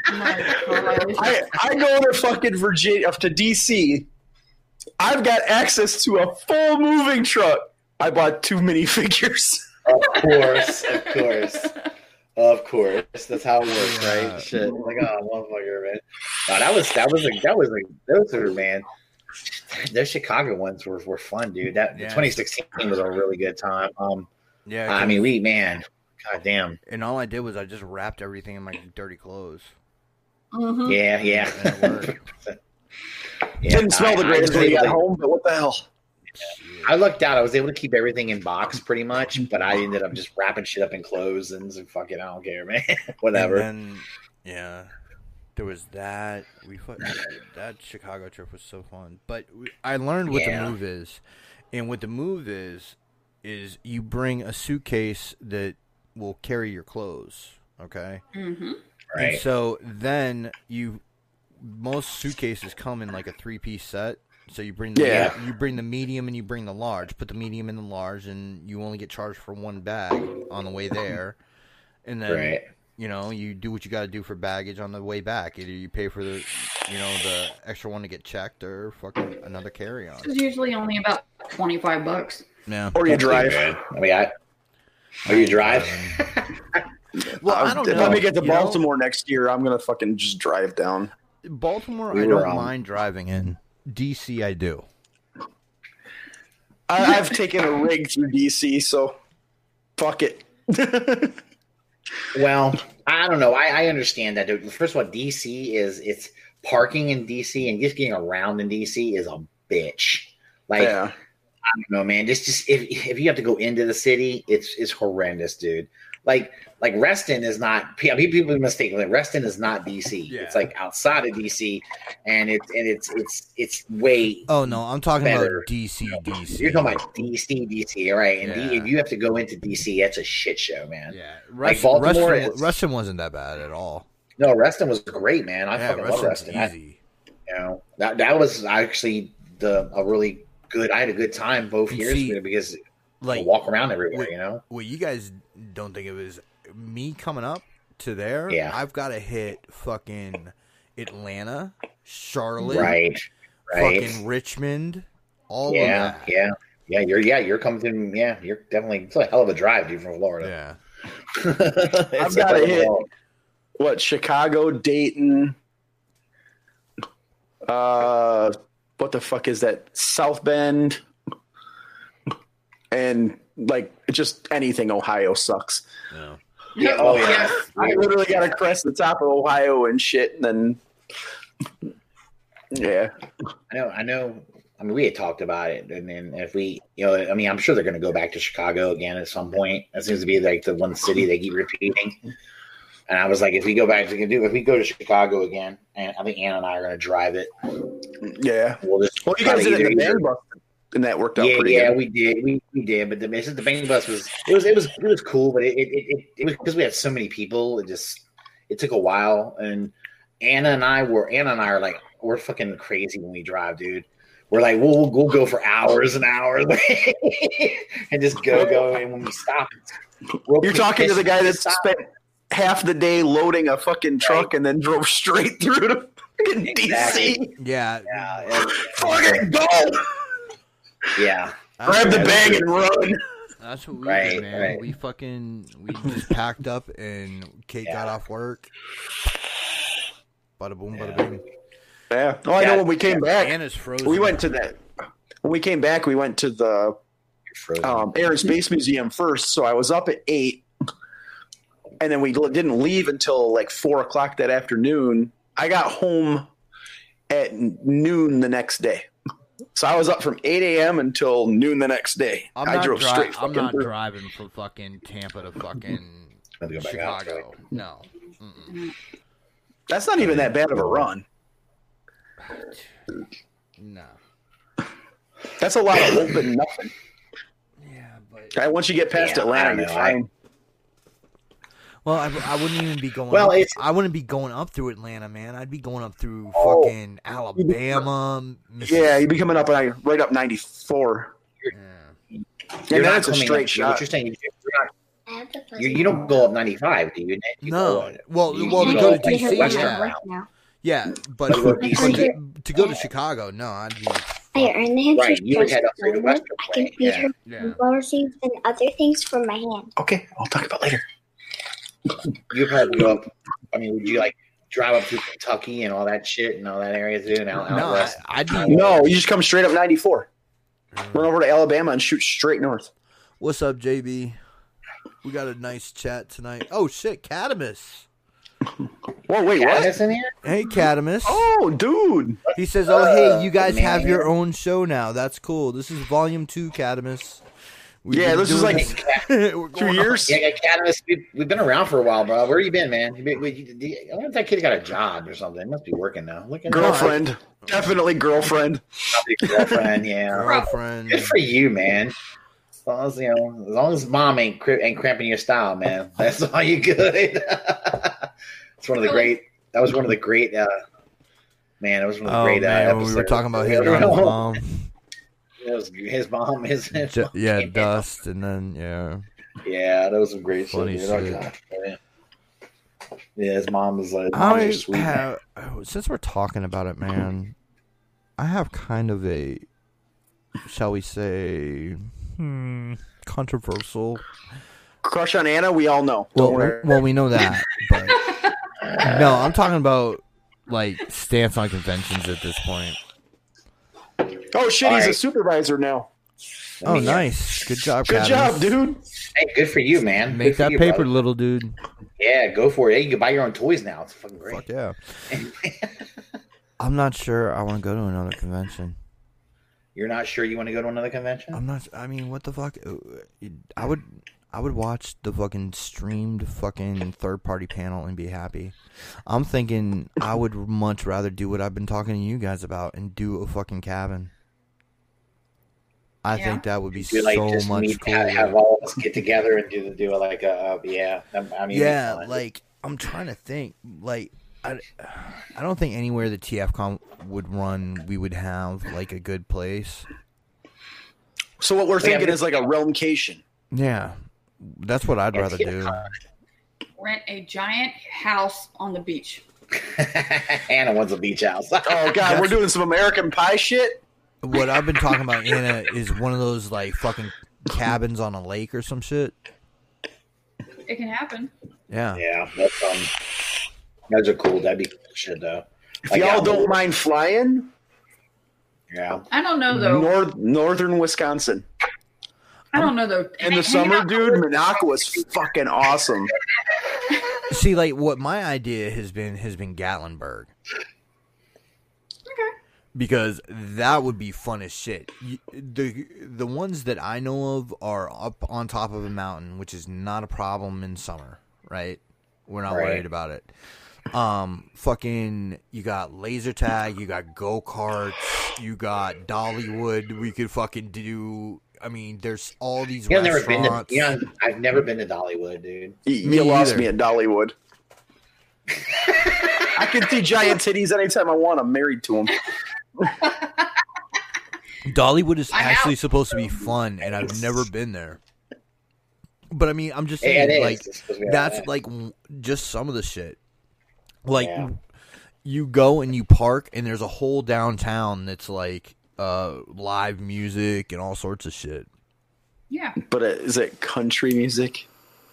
I, I go to fucking Virginia up to DC. I've got access to a full moving truck. I bought too many [laughs] figures. of course, of course, of course. That's how it works, Yeah. right? Shit, like oh, motherfucker, man. No, that was that was like that was like those are man. Those Chicago ones were, were fun, dude. That Yeah. 2016 was a really good time. Um, yeah, I mean, we man, god damn, and all I did was I just wrapped everything in my dirty clothes. Mhm. yeah, yeah. It. [laughs] Yeah, Didn't smell the I- I greatest was when you got home, but what the hell? I lucked out. I was able to keep everything in box pretty much, but I ended up just wrapping shit up in clothes and, and fucking I don't care, man. [laughs] Whatever. And then, yeah, there was that. We fu- that Chicago trip was so fun. But we, I learned what Yeah. the move is, and what the move is is you bring a suitcase that will carry your clothes. Okay. Mhm. And right. so then you, most suitcases come in like a three piece set. So you bring the Yeah. you bring the medium and you bring the large. Put the medium in the large, and you only get charged for one bag on the way there. And then Right. you know you do what you got to do for baggage on the way back. Either you pay for the you know the extra one to get checked, or fucking another carry on. It's usually only about twenty five bucks. Yeah. Or you drive. I mean, I. Oh, you drive? [laughs] Well, I don't know. Let me get to you know? Baltimore next year. I'm gonna fucking just drive down. Baltimore, We I don't um, mind driving in. DC, I do. I, I've taken a rig through DC, so fuck it. [laughs] Well, I don't know. I, I understand that. dude. First of all, DC is it's parking in DC and just getting around in DC is a bitch. Like yeah, I don't know, man. Just just if if you have to go into the city, it's it's horrendous, dude. Like like Reston is not. pe- People mistake like Reston is not DC. Yeah. It's like outside of DC, and it's and it's it's it's way. Oh no, I'm talking Better. about DC, DC. You're talking about DC, DC, right? And D, if you have to go into DC, that's a shit show, man. Yeah, Like Baltimore, Reston, it's- Reston wasn't that bad at all. No, Reston was great, man. I yeah, fucking love Reston's Reston. I, easy. you know that that was actually the a really good. I had a good time both And years see, because Like walk around everywhere. what- You know, what you guys don't think of is me coming up to there. Yeah. I've got to hit fucking Atlanta, Charlotte, right, right. fucking Richmond, all yeah, of that. yeah, yeah. You're yeah, you're coming to yeah. You're definitely it's a hell of a drive, dude, from Florida. Yeah. [laughs] It's a gotta hell of a hit- walk. what Chicago, Dayton, uh, what the fuck is that? South Bend, and like just anything Ohio sucks. Yeah. Yeah, oh, oh yeah. Yes. I literally got to crest the top of Ohio and shit, and then yeah, I know, I know. I mean, we had talked about it, and then if we, you know, I mean, I'm sure they're going to go back to Chicago again at some point. That seems to be like the one city they keep repeating. And I was like, if we go back to do, if we go to Chicago again, and I think Ann and I are going to drive it. yeah. We'll just Well, you guys did it in the either- band bus, and that worked out yeah, pretty yeah, good. we did, we, we did, but the the bang bus was it was it was it was cool, but it it, it, it was because we had so many people, it just it took a while, and Anna and I were Anna and I are like we're fucking crazy when we drive, dude. We're like we'll we'll go for hours and hours [laughs] and just go go. And when we stop, we'll You're talking to the guy that stop. spent half the day loading a fucking truck and then drove straight through to fucking Exactly. DC. Yeah. Yeah, and- Fucking go! Yeah. That's Grab the what- bag and run. That's what we Right, did, man. right. We fucking we just packed up and Kate got off work. Bada boom, bada Yeah. bing. Yeah. Oh, I know when we came back, Anna's frozen. we went to that. When we came back, we went to the um, Air and Space Museum first. So I was up at eight, and then we didn't leave until like four o'clock that afternoon. I got home at noon the next day. So I was up from eight a.m. until noon the next day. I'm I drove dri- straight. I'm fucking not through. driving from fucking Tampa to fucking [clears throat] to go back out, Chicago. No. Mm-mm. That's not even that bad of a run. [sighs] No. That's a lot of hope and nothing. Yeah, but Right, Once you get past Yeah, Atlanta, don't you're know. fine. Well, I, I wouldn't even be going. Well, up, it's- I wouldn't be going up through Atlanta, man. I'd be going up through Oh. fucking Alabama. Yeah, you'd be coming up right up 94. Yeah. And You're then not it's a straight up- shot. What you're saying, you're not, you, you don't go up 95, do you? You No. go- Well, you- well, you to go go to DC, yeah. route. now. Yeah, but, But but to, to go to Chicago, no, I'd be. I earned the hamster Right, you would head up through the western I can way, feed yeah. her Yeah. flower seeds and other things from my hand. Okay, I'll talk about later. You probably go up. I mean, would you like drive up through Kentucky and all that shit and all that area too, and out, out No, I, west? I'd be. No, you just come straight up 94. Run over to Alabama and shoot straight north. What's up, JB? We got a nice chat tonight. Oh shit, Catamus. Whoa, wait, what? In here? Hey, Catamus. Oh, dude. He says, "Oh, hey, you guys man. have your own show now. That's cool. This is Volume Two, Catamus. We've Yeah, been this is like this- [laughs] Two years? Yeah, yeah, Cadmus. We've, we've been around for a while, bro. Where you been, man? You been, we- you- I wonder if that kid got a job or something. He must be working now. Look at Girlfriend. Definitely girlfriend. Girlfriend. Yeah. [laughs] girlfriend. Good for you, man. As long as you know, as long as mom ain't cri- ain't cramping your style, man. [laughs] That's all you good. it's one of the great. That was one of the great. uh Man, it was one of the Oh great. man, uh, when we were talking about hitting on mom. It was his mom. His, his Ju- mom. yeah, dust, and then yeah. Yeah, that was some great Funny shit. Oh, shit. God. Yeah. Yeah, his mom was like, I sweet. have, since we're talking about it, man, I have kind of a, shall we say, hmm, controversial. Crush on Anna, we all know. Well, Don't well, we know that, but [laughs] no, I'm talking about like stance on conventions at this point. Oh, shit, All he's a supervisor now. Oh, nice, good job, Good Cadmus. job, dude. Hey, good for you, man. Make Good that you, paper, brother. little dude. Yeah, go for it. Hey, you can buy your own toys now. It's fucking great. Fuck yeah. [laughs] I'm not sure I want to go to another convention. You're not sure you want to go to another convention? I'm not. I mean, what the fuck? Uh, I would. I would watch the fucking streamed fucking third party panel and be happy. I'm thinking I would much rather do what I've been talking to you guys about and do a fucking cabin. I Yeah. think that would be Do like so just much meet, cooler. have, have all of us get together and do the do like a uh, yeah. I I mean, yeah, like I'm trying to think. Like I, I don't think anywhere the TFCon would run, we would have like a good place. So what we're Yeah, thinking but- is like a realmcation. Yeah, that's what I'd rather do. Rent a giant house on the beach. [laughs] Anna wants a beach house. Oh god, we're doing some American Pie shit. What I've been talking about, Anna, is one of those like fucking cabins on a lake or some shit. It can happen. Yeah. yeah, that's um, those are cool. That'd be cool shit though. If Like, y'all yeah, don't mind flying, Yeah, I don't know though. north northern Wisconsin. I don't know though. In the Hanging summer, out- dude, Minocqua was fucking awesome. See, like what my idea has been has been Gatlinburg. Okay. Because that would be fun as shit. The the ones that I know of are up on top of a mountain, which is not a problem in summer, right? We're not Right. worried about it. Um, fucking, you got laser tag, you got go karts, you got Dollywood. We could fucking do. I mean, there's all these you know, never been to. restaurants. You know, I've never been to Dollywood, dude. You Me lost either. me at Dollywood. [laughs] I can see giant titties anytime I want. I'm married to them. Dollywood is I'm actually out. supposed to be fun, and I've never been there. But I mean, I'm just saying, it is. like It's supposed to be all that's that. like just some of the shit. Like Yeah. you go and you park, and there's a whole downtown that's like uh live music and all sorts of shit. Yeah. But uh, is it country music?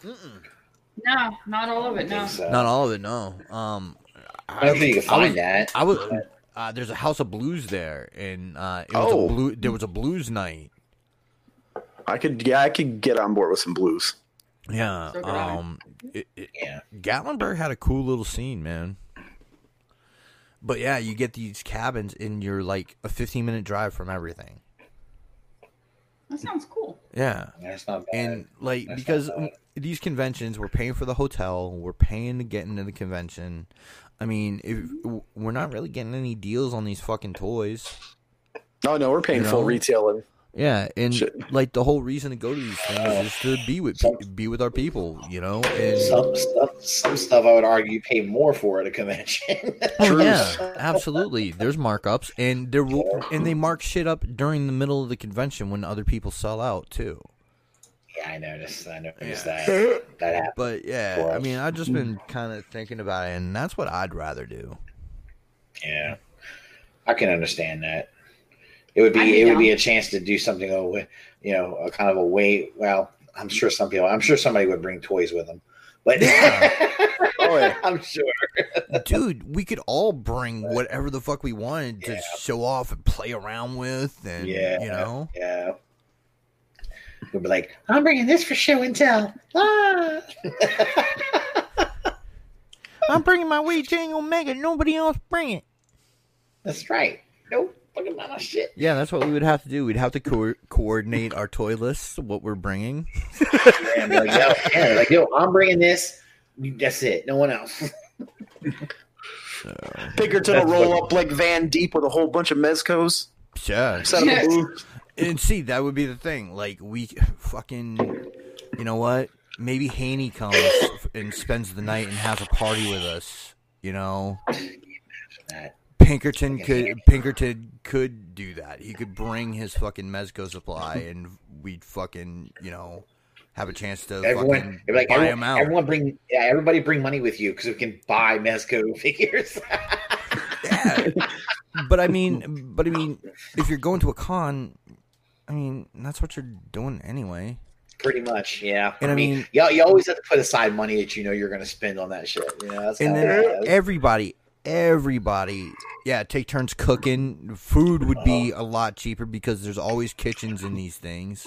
No, not all of it. No. So, Not all of it, no. Um, I don't think you can I was- find that. I was uh, there's a house of blues there, and uh, it was Oh. a blue. There was a blues night. I could, yeah, I could get on board with some blues. Yeah. So um, it, it, Yeah. Gatlinburg had a cool little scene, man. But yeah, you get these cabins, and you're like a 15 minute drive from everything. That sounds cool. Yeah, That's not bad. and like That's because these conventions, we're paying for the hotel, we're paying to get into the convention. I mean, if we're not really getting any deals on these fucking toys. Oh no, we're paying You full know? retail. And Yeah, and Shit. like the whole reason to go to these things is to be with pe- be with our people, you know. And some stuff, some stuff I would argue you pay more for at a convention. Oh, yeah, absolutely. There's markups, and there will, and they mark shit up during the middle of the convention when other people sell out too. Yeah, I noticed. I noticed Yeah. that. That happened. But yeah, I mean, I've just been kind of thinking about it, and that's what I'd rather do. Yeah, I can understand that. It would I'd be be it would down. be a chance to do something away, you know, a kind of a way. Well, I'm sure some people. I'm sure somebody would bring toys with them, but [laughs] Oh, yeah. I'm sure. Dude, we could all bring whatever the fuck we wanted to Yeah. show off and play around with, and Yeah, you know, yeah. We'd be like, I'm bringing this for show and tell. Ah. I'm bringing my Weijiang Omega. Nobody else bring it. That's right. Nope. Fucking amount of shit. Yeah, that's what we would have to do. We'd have to co- coordinate our toy lists, what we're bringing. Yeah, like, yo, yeah, like, yo, I'm bringing this. That's it. No one else. Pinkerton That's will roll what- up like Van Deep with a whole bunch of mezcos. Yeah, Set up a booth. And see, that would be the thing. Like we fucking, you know what? Maybe Haney comes and spends the night and has a party with us. You know, Pinkerton could Pinkerton could do that. He could bring his fucking mezco supply, and we'd fucking you know have a chance to Everyone, fucking like buy everyone, out. everyone bring, yeah, everybody bring money with you because we can buy Mezco [laughs] figures. Yeah. but I mean, but I mean, if you're going to a con, I mean, that's what you're doing anyway. Pretty much, yeah. And I mean- you, you always have to put aside money that you know you're going to spend on that shit. You know, that's and then everybody everybody yeah take turns cooking food would be a lot cheaper because there's always kitchens in these things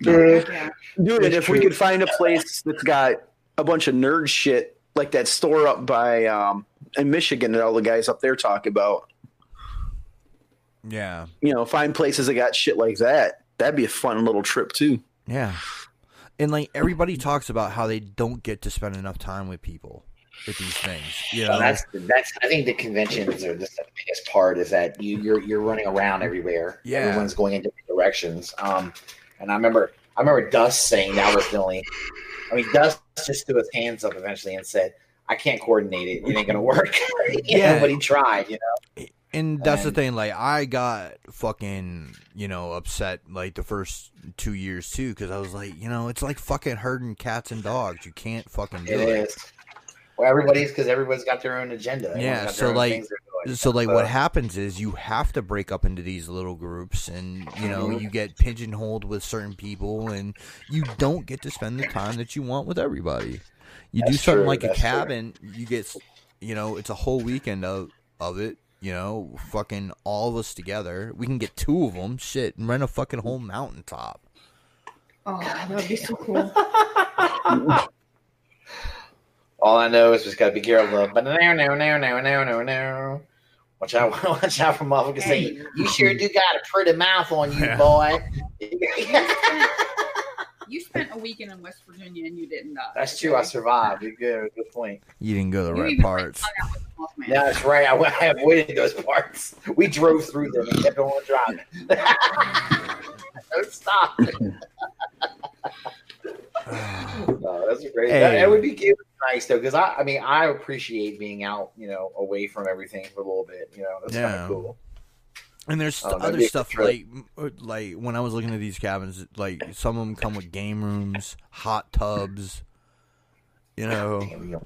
Yeah. Dude, and It's if we could find a place that's got a bunch of nerd shit, like that store up by um in Michigan that all the guys up there talk about, yeah you know, find places that got shit like that. That'd be a fun little trip too. yeah and like everybody talks about how they don't get to spend enough time with people with these things you know Well, that's that's. I think the conventions are just the biggest part is that you you're you're running around everywhere. Yeah. everyone's going in different directions. Um, and I remember I remember Dust saying that was the only. I mean, Dust just threw his hands up eventually and said, "I can't coordinate it. It ain't gonna work." [laughs] Yeah. know, but he tried. You know, and that's the thing like i got fucking you know upset like the first two years too because i was like you know it's like fucking herding cats and dogs you can't fucking do it it is. Well, everybody's because everybody's got their own agenda. Everyone's Yeah, so, like- so like what happens is you have to break up into these little groups and you know Mhm. you get pigeonholed with certain people and you don't get to spend the time that you want with everybody you do something true, like a that's true. cabin you get you know it's a whole weekend of of it you know fucking all of us together we can get two of them shit and rent a fucking whole mountaintop Oh, that would be so cool. [laughs] All I know is just gotta be careful. But no, no, no, no, no, no, no. Watch out! [laughs] Watch out for motherfuckers say you sure do got a pretty mouth on you, Yeah. boy. [laughs] You spent a weekend in West Virginia and you didn't die. That's true. I survived. You're good. Good point. you didn't go to the You right parts hung out with the Mothman. Yeah, that's right. I, I avoided those parts. We drove through them and kept on driving. [laughs] Don't stop. no, [laughs] oh, that's great. Hey. That, that would be it would nice though, because I, I mean, I appreciate being out, you know, away from everything for a little bit. You know, that's kind of cool. And there's Oh, other stuff like like when I was looking at these cabins, like some of them come with game rooms, hot tubs, you [laughs] know, Damn, you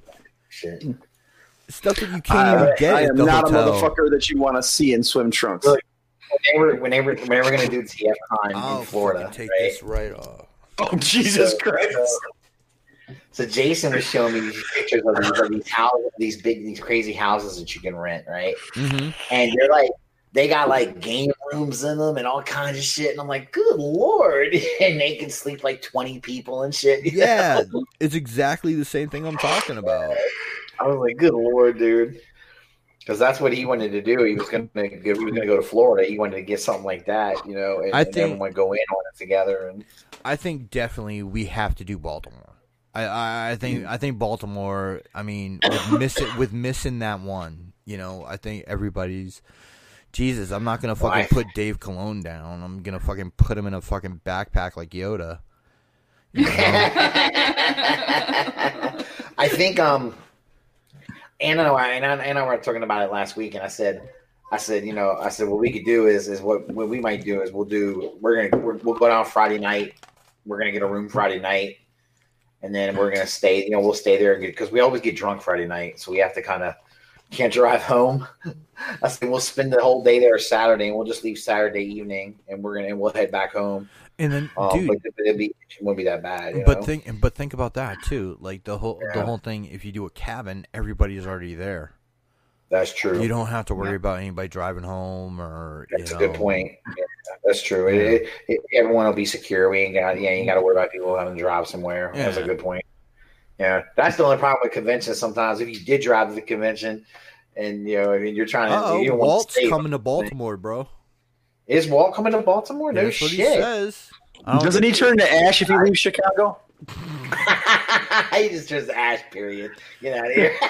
shit. stuff that you can't I, even get I at am the not hotel. a motherfucker that you want to see in swim trunks. Look, When they were, when they were, when they were going to do TF Con I'll in Florida, fucking take right? this right off. Oh [laughs] Jesus So- Christ! So Jason was showing me these pictures of these, of these houses, these big, these crazy houses that you can rent, right? hmm And they're like, they got like game rooms in them and all kinds of shit. And I'm like, good lord! [laughs] And they can sleep like 20 people and shit. [laughs] Yeah, know? it's exactly the same thing I'm talking about. I was like, good lord, dude. Because that's what he wanted to do. He was gonna go, he was gonna go to Florida. He wanted to get something like that, you know, and, I and think- everyone go in on it together. And I think definitely we have to do Baltimore. I, I, I think mm. I think Baltimore. I mean, with missing with missing that one, you know, I think everybody's. Jesus, I'm not gonna fucking Why? put Dave Cologne down. I'm gonna fucking put him in a fucking backpack like Yoda. You know? [laughs] I think um Anna and I and Anna and I were talking about it last week and I said I said, you know, I said what we could do is is what what we might do is we'll do we're gonna we're, we'll go down Friday night. We're gonna get a room Friday night, and then we're gonna stay. You know, we'll stay there because we always get drunk Friday night, so we have to kind of can't drive home. [laughs] I said we'll spend the whole day there Saturday, and we'll just leave Saturday evening, and we're gonna and we'll head back home. and then, Um, dude, but it, it'll be, it won't be that bad. you but know? think but think about that too. Like the whole the whole thing. If you do a cabin, everybody's already there. that's true. You don't have to worry about anybody driving home or. That's you a good point. Yeah, that's true. It, it, it, everyone will be secure. We ain't got yeah, you ain't got to worry about people having to drive somewhere. That's a good point. Yeah, that's the only problem with conventions. Sometimes if you did drive to the convention, and you know, I mean, you're trying to, Oh, you don't want to Walt's coming to Baltimore, bro. Is Walt coming to Baltimore? No That's what he shit. says. Doesn't he turn to ash if he leaves Chicago? [laughs] he just turns to ash. Period. Get out of here. [laughs]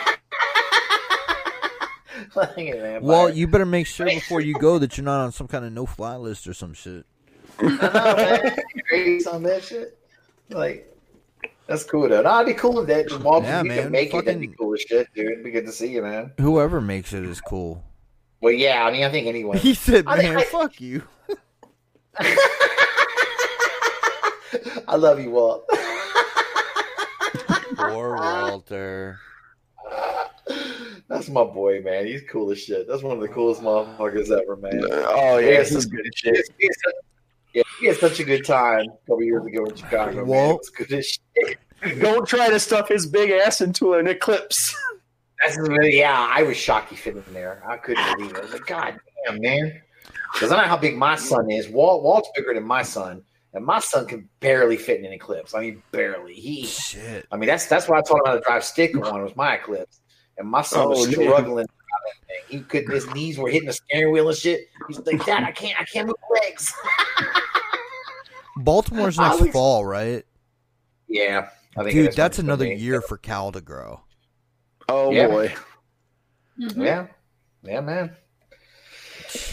Like. Well, you better make sure before you go that you're not on some kind of no-fly list or some shit. [laughs] I know, man. On that shit. Like, that's cool though. No, it'd be cool if that Walt, Yeah, if you man. can make it. That'd be Fucking- cool as shit, dude. It'd be good to see you, man. Whoever makes it is cool. Well, yeah. I mean, I think anyone. He said, I think "Man, I- fuck you." [laughs] I love you, Walt. Poor Walter. That's my boy, man. He's cool as shit. That's one of the coolest motherfuckers ever, man. Oh yeah, Yeah, he's it's- good He had- such- Yeah, he had such a good time a couple years ago in Chicago. Man. Walt? Good as shit. Don't try to stuff his big ass into an eclipse. That's really, yeah, I was shocked he fit in there. I couldn't believe it. I was like, God damn, man. Because I know how big my son is. Walt, Walt's bigger than my son, and my son can barely fit in an eclipse. I mean, barely. He, Shit. I mean, that's that's why I taught him how to drive stick on was my eclipse, and my son was Oh, yeah. struggling. To drive that thing. He couldn't. His knees were hitting the steering wheel and shit. He's like, Dad, I can't, I can't move legs. [laughs] Baltimore's next was- fall, right? yeah, I think. Dude, it's that's another be. year for Cal to grow. Oh Yeah. boy, Mhm. Yeah, yeah, man.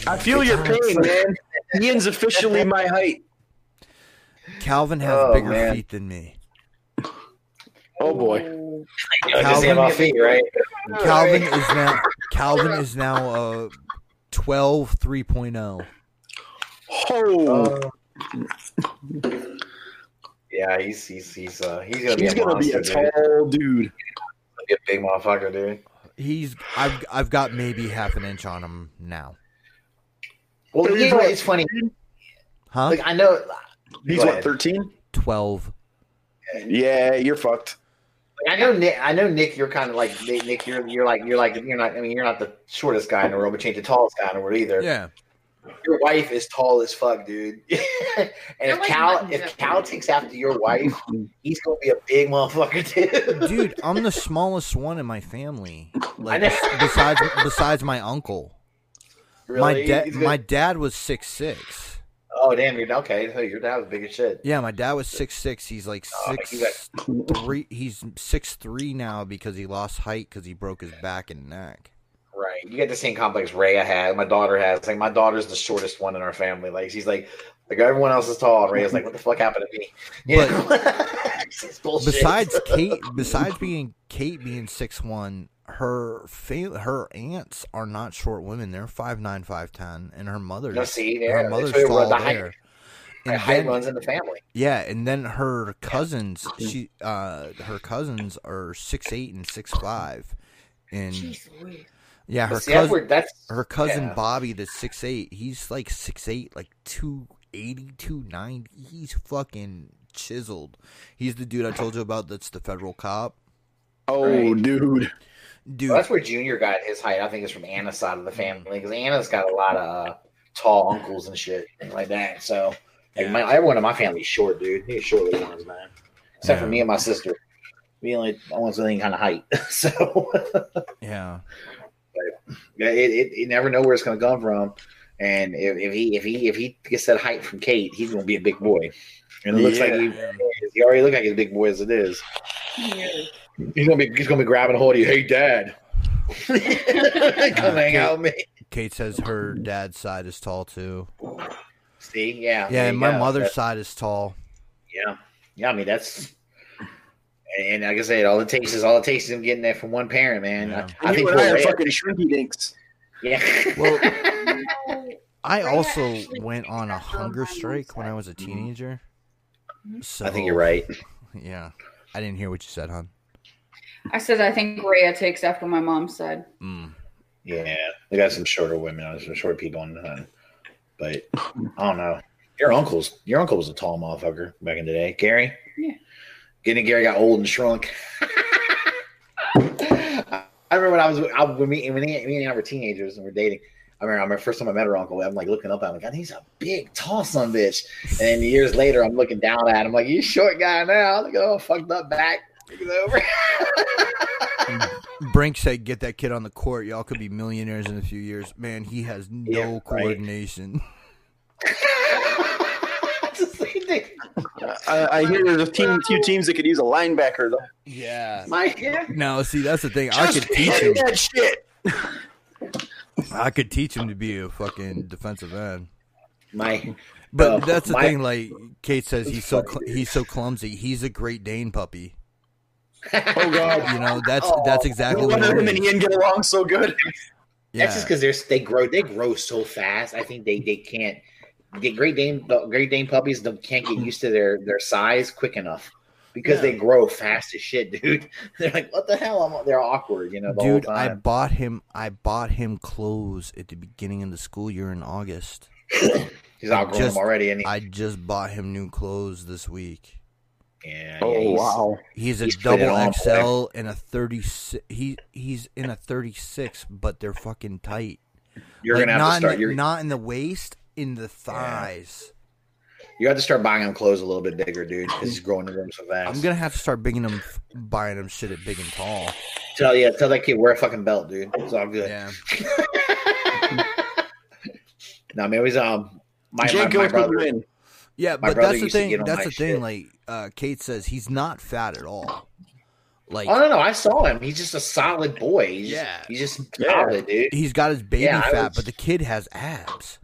I feel your pain, man. Ian's officially my height. Calvin has Oh, bigger man. feet than me. Oh boy. You know, just Calvin- my feet, right? Calvin is now Calvin is now uh 12 3.0. Oh, Uh, [laughs] yeah, he's he's he's uh he's gonna be he's a gonna be monster, a dude. tall dude. He'll be a big motherfucker, dude. He's I've I've got maybe half an inch on him now. Well, He's you know, it's funny. Huh? Like I know, He's what, ahead. thirteen? 12. Yeah, you're fucked. Like, I know Nick. I know Nick. You're kind of like Nick. Nick, You're you're like you're like you're not. I mean, you're not the shortest guy in the world, but you ain't the tallest guy in the world either. Yeah. Your wife is tall as fuck, dude. [laughs] and You're if like Cal if Jeff. Cal takes after your wife, he's gonna be a big motherfucker too. Dude, I'm the smallest one in my family. [laughs] Like besides besides my uncle. Really? My dad gonna- my dad was six six. Oh damn! You're okay. So your dad was big as shit. Yeah, my dad was six six. He's like Oh, six three. He's six three now because he lost height because he broke his back and neck. Right. You get the same complex Rhea had. My daughter has. Like my daughter's the shortest one in our family. Like she's like, like everyone else is tall, and Rhea's like, what the fuck happened to me? But- [laughs] bullshit. besides Kate, [laughs] besides being Kate being six one, her fa- her aunts are not short women. They're five nine, five ten, and her mother's No, see, there, her mother's that's tall the height- there. the And height then, runs in the family. yeah, and then her cousins, she uh, her cousins are six eight and six five, and Jeez yeah, her see, cousin where that's her cousin yeah. Bobby that's six eight. He's like six eight, like 280, 290. He's fucking chiseled. He's the dude I told you about. That's the federal cop. Oh, Right. dude. Dude, Well, that's where Junior got his height. I think it's from Anna's side of the family because Anna's got a lot of uh, tall uncles and shit like that. So, like my, everyone in my family's short, dude. They're short little ones, man. Except for me and my sister. We only almost with any kind of height. [laughs] so, yeah. yeah, it, it, you never know where it's going to come from. And if, if he if he if he gets that height from Kate, he's going to be a big boy. And it looks like he, he already look like he's a big boy as it is. He's gonna be he's gonna be grabbing a hold of you. Hey, Dad, [laughs] come hang out with me. Kate says her dad's side is tall too. See, yeah, Yeah, and my go. mother's That- side is tall. yeah, yeah. I mean, that's and like I said, all it takes is all it takes is him getting that from one parent, man. Yeah. I, I think and I are we're- fucking shrinky dinks. yeah. Well, [laughs] I also went on a hunger strike when I was a mm-hmm. teenager. So I think you're right. [laughs] Yeah, I didn't hear what you said, hon. I said I think Rhea takes after my mom's side. Mm. Yeah, they got some shorter women, some short people on the but I don't know. Your uncle's your uncle was a tall motherfucker back in the day, Gary. Yeah. Getting Gary got old and shrunk. [laughs] I remember when I was I, when me when me, me and I were teenagers and we're dating. I remember, I remember first time I met her uncle. I'm like looking up at him, like, God, he's a big, tall son of a bitch. And then years later, I'm looking down at him, like, you short guy now. Look at all fucked up back. Look at over. [laughs] Brink said, "Get that kid on the court. Y'all could be millionaires in a few years." Man, he has no Yeah, right. coordination. It's the same thing. I, I hear there's a team, few teams that could use a linebacker though. Yeah. My yeah. No, see, that's the thing. I could teach him. that shit. I could teach him to be a fucking defensive end. my But Uh, that's the my- thing. Like Kate says, he's so cl- he's so clumsy. He's a Great Dane puppy. Oh god. You know, that's oh, that's exactly No what wonder it him and is. Ian get along so good. Yeah. That's just because they're they grow they grow so fast. I think they they can't get Great Dane Great Dane puppies don't can't get used to their their size quick enough because Yeah. they grow fast as shit, [laughs] dude. They're like, what the hell? I'm, they're awkward, you know. The Dude, whole I bought him. I bought him clothes at the beginning of the school year in August. [coughs] he's outgrown just- them already, and he, I just bought him new clothes this week. Yeah, Oh yeah, he's- wow. He's a He's double XL and a thirty six. He he's in a thirty six, but they're fucking tight. You're Like, gonna have not to start. In the, You're, not in the waist, in the thighs. you have to start buying him clothes a little bit bigger, dude, because he's growing into them so fast. I'm gonna have to start bigging him, buying him shit at big and tall. tell yeah, tell that kid wear a fucking belt, dude. It's all good. Yeah, [laughs] no, man, he's um my, my, my brother. win. yeah, My but brother that's the used to thing. get on That's my the thing. shit. Like uh, Kate says, he's not fat at all. Like Oh no, no, I saw him. He's just a solid boy. He's Yeah. he's just Yeah. solid, dude. he's got his baby Yeah, fat, was- but the kid has abs.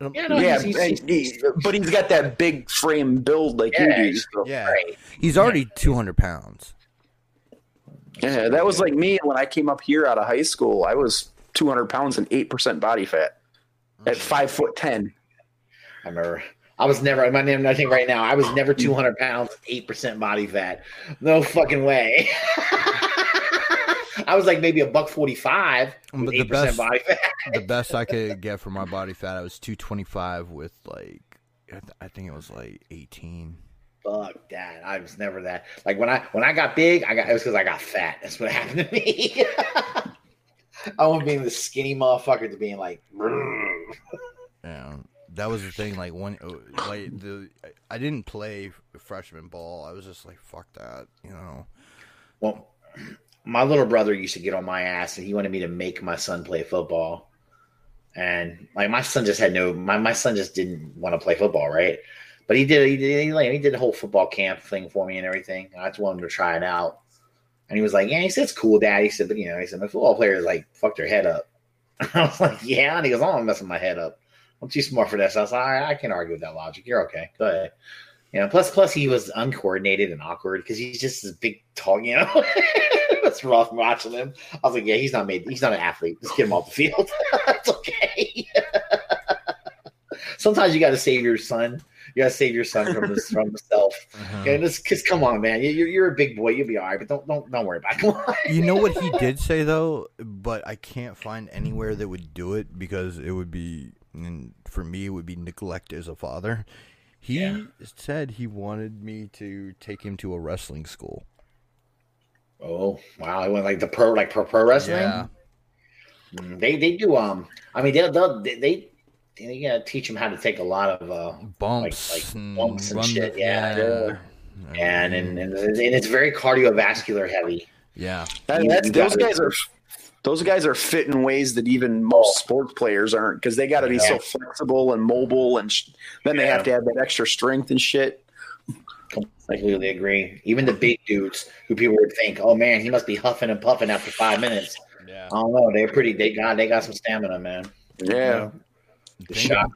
Yeah, no, Yeah, he's, and he's, he- but he's got that big frame build like Yeah, you do. so- Yeah, he's already two hundred pounds. Yeah, that was like me when I came up here out of high school. I was 200 pounds and eight percent body fat at five foot ten. I remember. I was never. My name. I think right now. I was never two hundred pounds, eight percent body fat. No fucking way. [laughs] I was like maybe a buck forty five with the eight percent best- body fat. [laughs] the best I could get for my body fat, I was two twenty five with like, I th- I think it was like eighteen. Fuck that. I was never that. Like when I when I got big, I got it was because I got fat. That's what [laughs] happened to me. I went from being the skinny motherfucker to being like. Yeah, that was the thing. Like one, uh, like the I didn't play freshman ball. I was just like, fuck that, you know. Well, my little brother used to get on my ass, and he wanted me to make my son play football. And like my son just had no, my, my son just didn't want to play football, right? But he did, he did, he, like, he did the whole football camp thing for me and everything. I just wanted him to try it out, and he was like, "Yeah," he said, "It's cool, Dad." He said, "But you know," he said, "My football players like fuck their head up." [laughs] I was like, "Yeah," and he goes, "I'm messing my head up. I'm too smart for this." I was like, "All right, I can't argue with that logic. You're okay. Go ahead." You know, plus plus he was uncoordinated and awkward because he's just this big tall. You know, [laughs] it's rough watching him. I was like, yeah, he's not made. He's not an athlete. Just get him off the field. [laughs] it's okay. [laughs] Sometimes you got to save your son. You got to save your son from this from himself. Uh-huh. Okay, just because come on, man, you- you're you're a big boy. You'll be all right. But don't don't don't worry about it. You know what he did say though, but I can't find anywhere that would do it because it would be, and for me, it would be neglect as a father. He Yeah. said he wanted me to take him to a wrestling school. Oh wow! I went like the pro like pro pro wrestling. Yeah, Mm, They they do um. I mean they'll, they'll they they they gotta teach him how to take a lot of uh bumps, like and bumps and run shit, the- yeah, yeah, and and and, and it's very cardiovascular heavy. yeah. That- that's- those guys are those guys are fit in ways that even most sports players aren't because they got to be Yeah. so flexible and mobile, and sh- then they Yeah. have to have that extra strength and shit. I completely agree. Even the big dudes who people would think, oh man, he must be huffing and puffing after five minutes. Yeah. I don't know. They're pretty. They got they got some stamina, man. Yeah, The Think shot. of-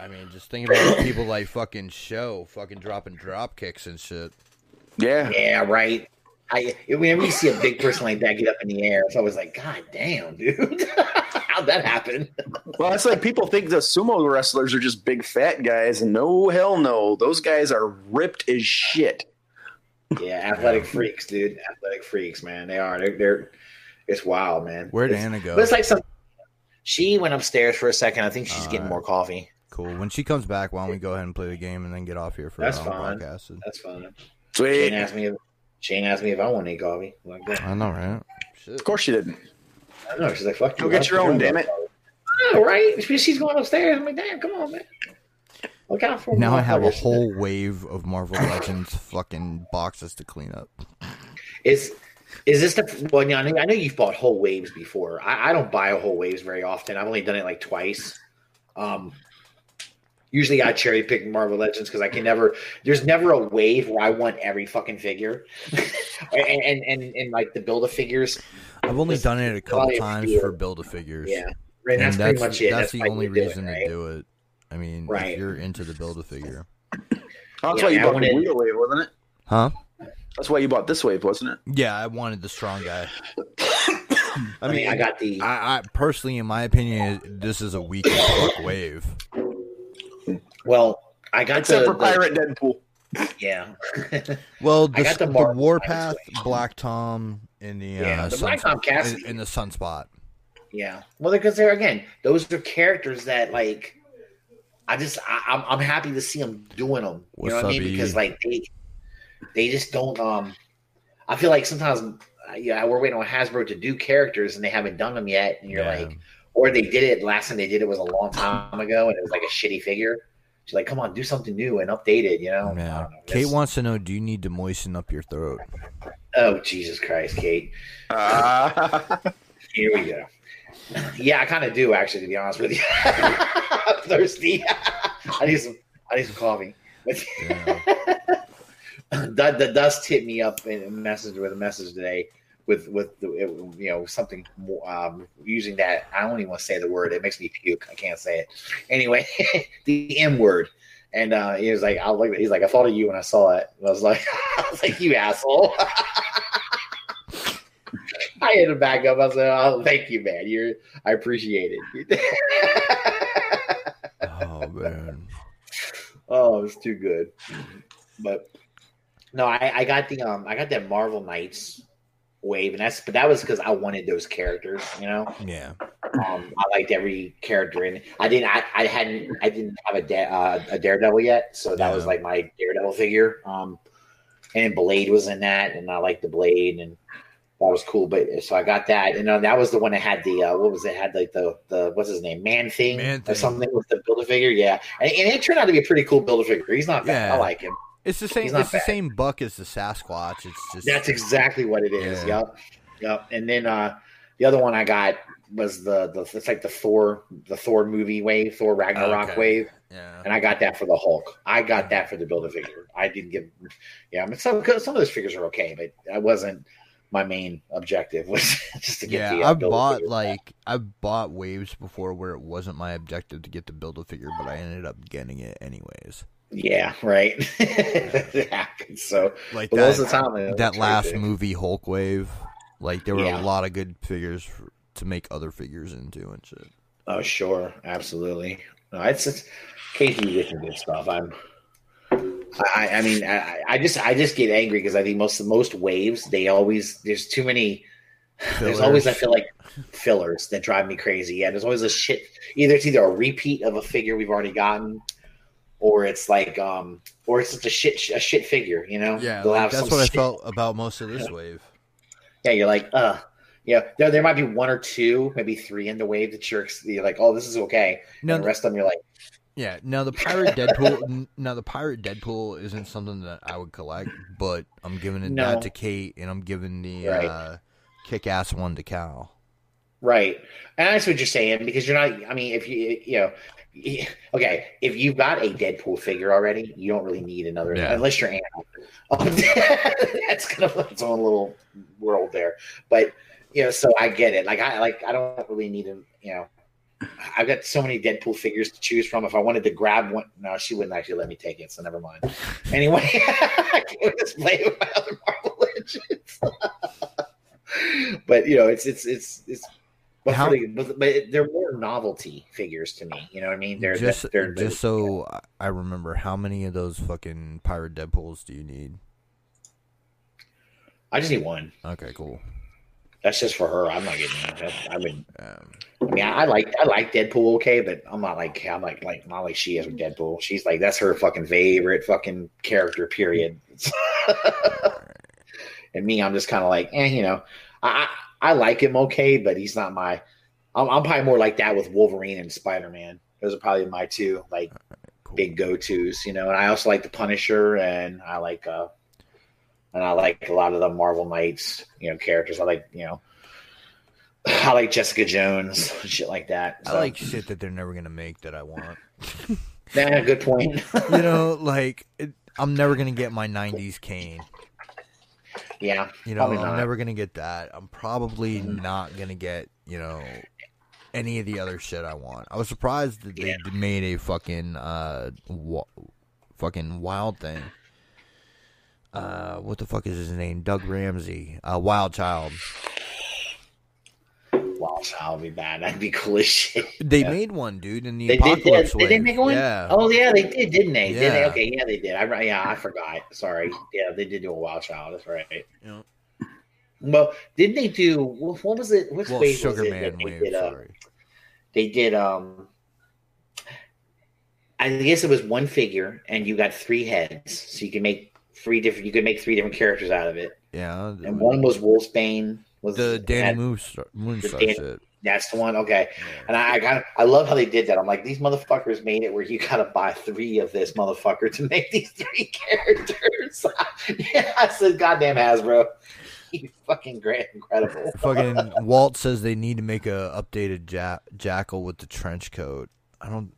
I mean, just think about people like fucking show, fucking dropping drop kicks and shit. yeah. Yeah, right. I whenever you see a big person like that get up in the air, it's always like, God damn, dude, [laughs] how'd that happen? Well, it's like people think the sumo wrestlers are just big fat guys, and no, hell no, those guys are ripped as shit. Yeah, athletic freaks, dude. Athletic freaks, man. They are. They're. they're it's wild, man. Where'd it's, Anna go? But it's like some. She went upstairs for a second. I think she's getting Alright. more coffee. Cool. When she comes back, why don't we go ahead and play the game and then get off here for That's our own fine. podcast? That's fine. Sweet. Shane asked me. If, Shane asked me if I want any coffee. Like that. I know, right? Shit. Of course she didn't. I know. She's like, "Fuck you." Go get your own, damn it. I know, right? She's going upstairs. I'm like, "Damn, come on, man." Look out for Now I have a motherfuckers. whole wave of Marvel Legends fucking boxes to clean up. Is is this the well? I know, I know you've bought whole waves before. I, I don't buy whole waves very often. I've only done it like twice. Um, usually I cherry pick Marvel Legends because I can never. There's never a wave where I want every fucking figure, [laughs] and, and and and like the build a figures. I've only done it a couple Probably a times for build a figures. Yeah, and that's, pretty much it. That's, the only you do it, reason right? to do it. I mean, Right. if you're into the build a figure, [coughs] That's Yeah, why you I bought wanted- the wheel wave, wasn't it? huh? That's why you bought this wave, wasn't it? Yeah, I wanted the strong guy. [coughs] [coughs] I mean, I got the. I, I personally, in my opinion, this is a weak wave. Well, I got Except the, for Pirate Deadpool. yeah. [laughs] Well, I the, got the the, Warpath, Black Tom, and the Yeah, uh, the Black Tom Cassidy. in, in the Sunspot. Yeah. Well, because they're again, those are characters that like, I just I, I'm I'm happy to see them doing them. You What's know what I up, mean? E? Because like they they just don't. Um, I feel like sometimes uh, yeah we're waiting on Hasbro to do characters and they haven't done them yet, and you're Yeah. like, or they did it last time they did it was a long time ago and it was like a shitty figure. She's like, come on, do something new and update it. You know? I Yeah. don't know. Kate That's- wants to know: Do you need to moisten up your throat? Oh Jesus Christ, Kate. Ah. [laughs] Here we go. Yeah, I kind of do actually, to be honest with you. [laughs] I'm thirsty. [laughs] I need some. I need some coffee. Yeah. the, the dust hit me up in a message with a message today with with the, it, you know something more, um, using that. I don't even want to say the word. It makes me puke. I can't say it. Anyway, [laughs] the M word. And uh, he was like, "I like." He's like, "I thought of you when I saw it." And I was like, [laughs] "I was like, you asshole." [laughs] I hit him back up. I said, "Oh, thank you, man. You're. I appreciate it." Oh man. Oh, it's too good. But no, I, I got the um I got that Marvel Knights wave, and that's but that was because I wanted those characters, you know. Yeah. Um, I liked every character in. I didn't. I, I hadn't. I didn't have a da- uh, a Daredevil yet, so that was like my Daredevil figure. Um, and Blade was in that, and I liked the Blade, and that was cool. But so I got that, and uh, that was the one that had the uh, what was it? Had like the the what's his name, Man Thing, Man or Thing. something with the Build a Figure. Yeah, and, and it turned out to be a pretty cool Build a Figure. He's not bad. Yeah. I like him. It's the same. It's the same buck as the Sasquatch. It's just That's exactly what it is. Yeah. Yep, yep. And then uh, the other one I got was the the it's like the Thor the Thor movie wave, Thor Ragnarok Okay. wave, yeah. and I got that for the Hulk. I got that for the Build a Figure. I didn't give, yeah. I mean, some some of those figures are okay, but that wasn't my main objective. [laughs] Was just to get Yeah, the. Uh, I've bought like I've bought waves before where it wasn't my objective to get the build a figure, but I ended up getting it anyways. Yeah, right. [laughs] it happens. So Like that, the time, that last movie, Hulk Wave. Like there were Yeah. a lot of good figures for, to make other figures into and shit. Oh, sure, absolutely. No, it's, it's occasionally you some good stuff. I'm. I, I mean, I, I just, I just get angry because I think most, most waves, they always, there's too many. There's always, I feel like, fillers that drive me crazy. Yeah, there's always a shit. Either it's either a repeat of a figure we've already gotten, or it's like, um, or it's just a shit, a shit figure. You know? Yeah, They'll like, that's what I felt about most of this wave. Yeah, you're like, uh, yeah. There, there might be one or two, maybe three in the wave that you're, you're like, oh, this is okay. No, and the rest of them, you're like, yeah, now the pirate Deadpool. [laughs] now the pirate Deadpool isn't something that I would collect, but I'm giving it No. that to Kate, and I'm giving the Right. uh, kick-ass one to Cal. Right. And that's what you're saying because you're not, I mean, if you, you know, [laughs] okay, if you've got a Deadpool figure already, you don't really need another, Yeah. unless you're Anna. [laughs] Um, that's kind of its own little world there. But, you know, so I get it. Like, I, like, I don't really need him, you know, I've got so many Deadpool figures to choose from. If I wanted to grab one, no, she wouldn't actually let me take it, so never mind. Anyway, [laughs] I can't just play with my other Marvel Legends. but you know, it's it's it's it's. But, How- the, but, but they're more novelty figures to me. You know what I mean? They're just they're, just so I- I remember, how many of those fucking pirate Deadpools do you need? I just need one. Okay, cool. That's just for her. I'm not getting that. I would. Um, I mean, I, I like I like Deadpool, okay, but I'm not like I'm like like not like she is with Deadpool. She's like that's her fucking favorite fucking character. Period. [laughs] and me, I'm just kind of like, eh, you know, I I like him okay, but he's not my. I'm, I'm probably more like that with Wolverine and Spider Man. Those are probably my two like cool. big go tos, you know. And I also like the Punisher, and I like uh, and I like a lot of the Marvel Knights, you know, characters. I like you know, [sighs] I like Jessica Jones, shit like that. I like shit that they're never gonna make that I want. [laughs] Nah, good point. [laughs] you know, like it, I'm never gonna get my '90s Kaine. Yeah, You know, I'm. Mm-hmm. never gonna get that. I'm probably not gonna get you know any of the other shit I want. I was surprised that they Yeah. made a fucking uh wa- fucking wild thing. Uh, what the fuck is his name? Doug Ramsey. Uh, Wild Child. Wow, would be bad. [laughs] That'd be cool as shit. They Yeah. made one, dude, in the They apocalypse did, did they wave. make one? Yeah. Oh yeah, they did, didn't they? Did they? Yeah. Okay, yeah, they did. I yeah, I forgot. Sorry. Yeah, they did do a Wild Child. That's right. Yeah. Well, didn't they do? What was it? Which Well, wave Sugar was it Man wave. did? Uh, sorry. they did. Um, I guess it was one figure, and you got three heads, so you can make three different. You could make three different characters out of it, Yeah. and one was Wolfsbane. Was the Dani Moonstar Dan- shit. That's the one. Okay. And I, I of I love how they did that. I'm like, these motherfuckers made it where you gotta buy three of this motherfucker to make these three [laughs] characters. [laughs] yeah, I said, goddamn Hasbro, [laughs] you fucking great, incredible. Fucking Walt says they need to make a updated ja- jackal with the trench coat. I don't,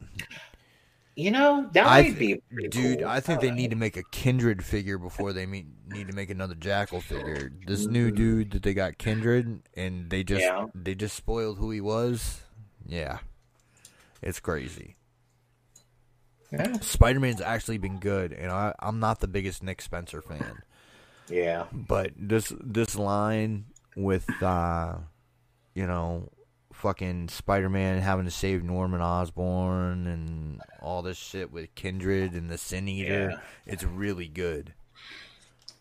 You know that I might th- be dude. cool. I think they need to make a kindred figure before they meet, need to make another jackal figure. This new dude that they got kindred, and they just Yeah. they just spoiled who he was. Yeah, it's crazy. Yeah. Spider Man's actually been good, and I, I'm not the biggest Nick Spencer fan. Yeah. But this this line with uh you know fucking Spider-Man having to save Norman Osborn and all this shit with Kindred and the Sin Eater, Yeah. it's really good.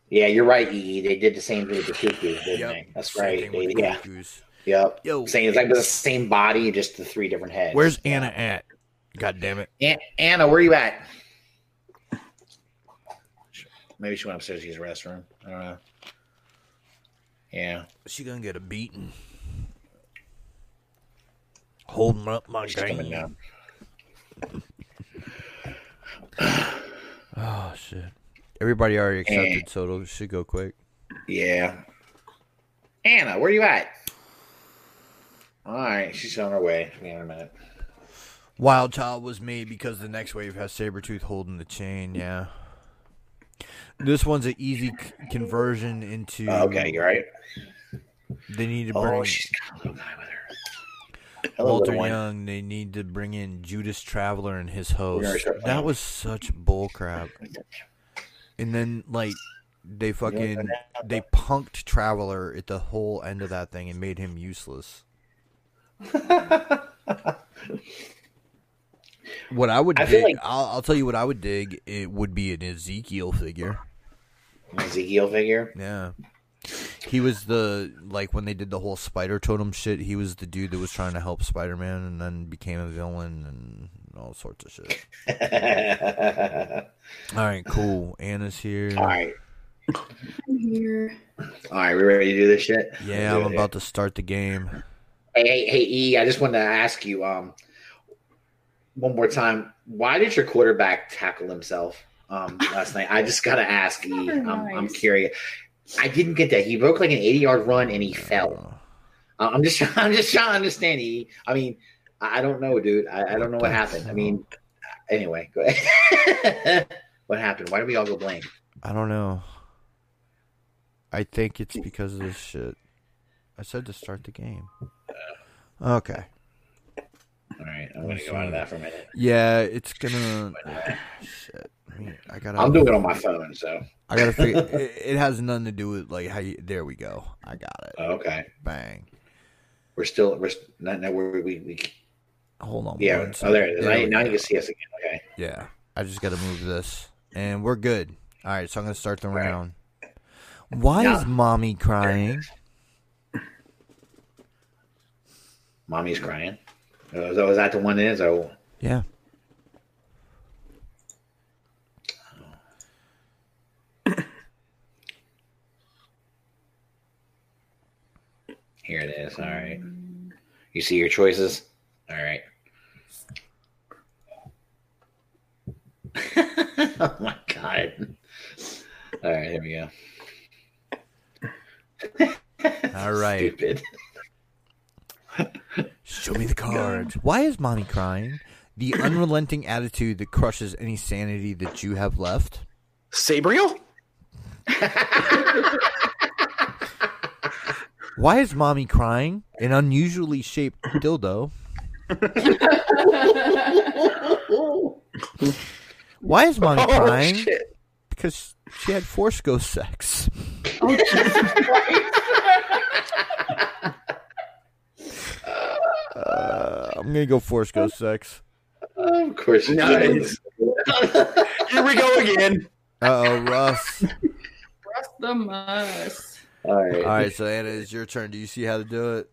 Yeah, you're right, EE. They did the same thing with the cuckoo, didn't Yep. they? That's Same right. thing They, with yeah. Cuckoos. Yep. Yo, Same. It's like the same body, just the three different heads. where's Anna at? God damn it! An- Anna, where are you at? Maybe she went upstairs to use the restroom. I don't know. Yeah. She gonna get a beating. Holding up my game. [sighs] Oh shit! Everybody already accepted, Eh. so it should go quick. Yeah. Anna, where you at? All right, she's on her way. Give me a minute. Wild Child was made because the next wave has Sabretooth holding the chain, yeah. This one's an easy c- conversion into. Oh, okay, you're right. They need to Oh, she's got a little guy with her. Hello, Walter. Young. They need to bring in Judas Traveler and his host. start That was such bullcrap. And then like they fucking they punked Traveler at the whole end of that thing and made him useless. [laughs] What I would I dig, like- I'll, I'll tell you what I would dig. It would be an Ezekiel figure. Ezekiel figure. Yeah. He was the like when they did the whole spider totem shit. He was the dude that was trying to help Spider Man and then became a villain and all sorts of shit. [laughs] All right, cool. Anna's here. All right, I'm here. all right. We ready to do this shit? Yeah, I'm about to start the game. Hey, hey, hey, E. I just wanted to ask you, um, one more time. Why did your quarterback tackle himself um last night? I just gotta ask E. Very I'm, I'm curious. I didn't get that. He broke like an 80 yard run and he fell. Uh, I'm just, [laughs] I'm just trying to understand. E. I mean, I I don't know, dude. I, I don't know what happened. I mean, anyway, go ahead. [laughs] what happened? Why did we all go blank? I don't know. I think it's because of this shit. I said to start the game. Okay. All right, I'm gonna go out of that for a minute. Yeah, it's gonna. Shit. I, I gotta. I'm doing it on my phone, so I gotta figure. [laughs] it, it has nothing to do with like how you. There we go. I got it. oh, okay. Bang. We're still, we're not, no, we're, we, we, Hold on. yeah. Oh, there it is. There Now, we now you can see us again. Okay. Yeah. I just gotta move this, and we're good. All right, so I'm gonna start the Right. round. Why Yeah. is mommy crying? Mommy's crying. Oh, is, that the one it is? Oh, Yeah. Here it is. All right. Mm-hmm. You see your choices? All right. [laughs] oh my god. All right, here we go. All right. Stupid. Show me the cards. Why is mommy crying? The unrelenting attitude that crushes any sanity that you have left. Sabriel? [laughs] Why is mommy crying? An unusually shaped [laughs] dildo. Why is mommy Oh, crying? shit. Because she had force ghost sex. Oh, Jesus Christ. [laughs] Uh, I'm gonna go force ghost sex. of course. Nice. Here we go again. Uh oh, Russ. Russ the mus. All right. All right, [laughs] so Anna, it's your turn. Do you see how to do it?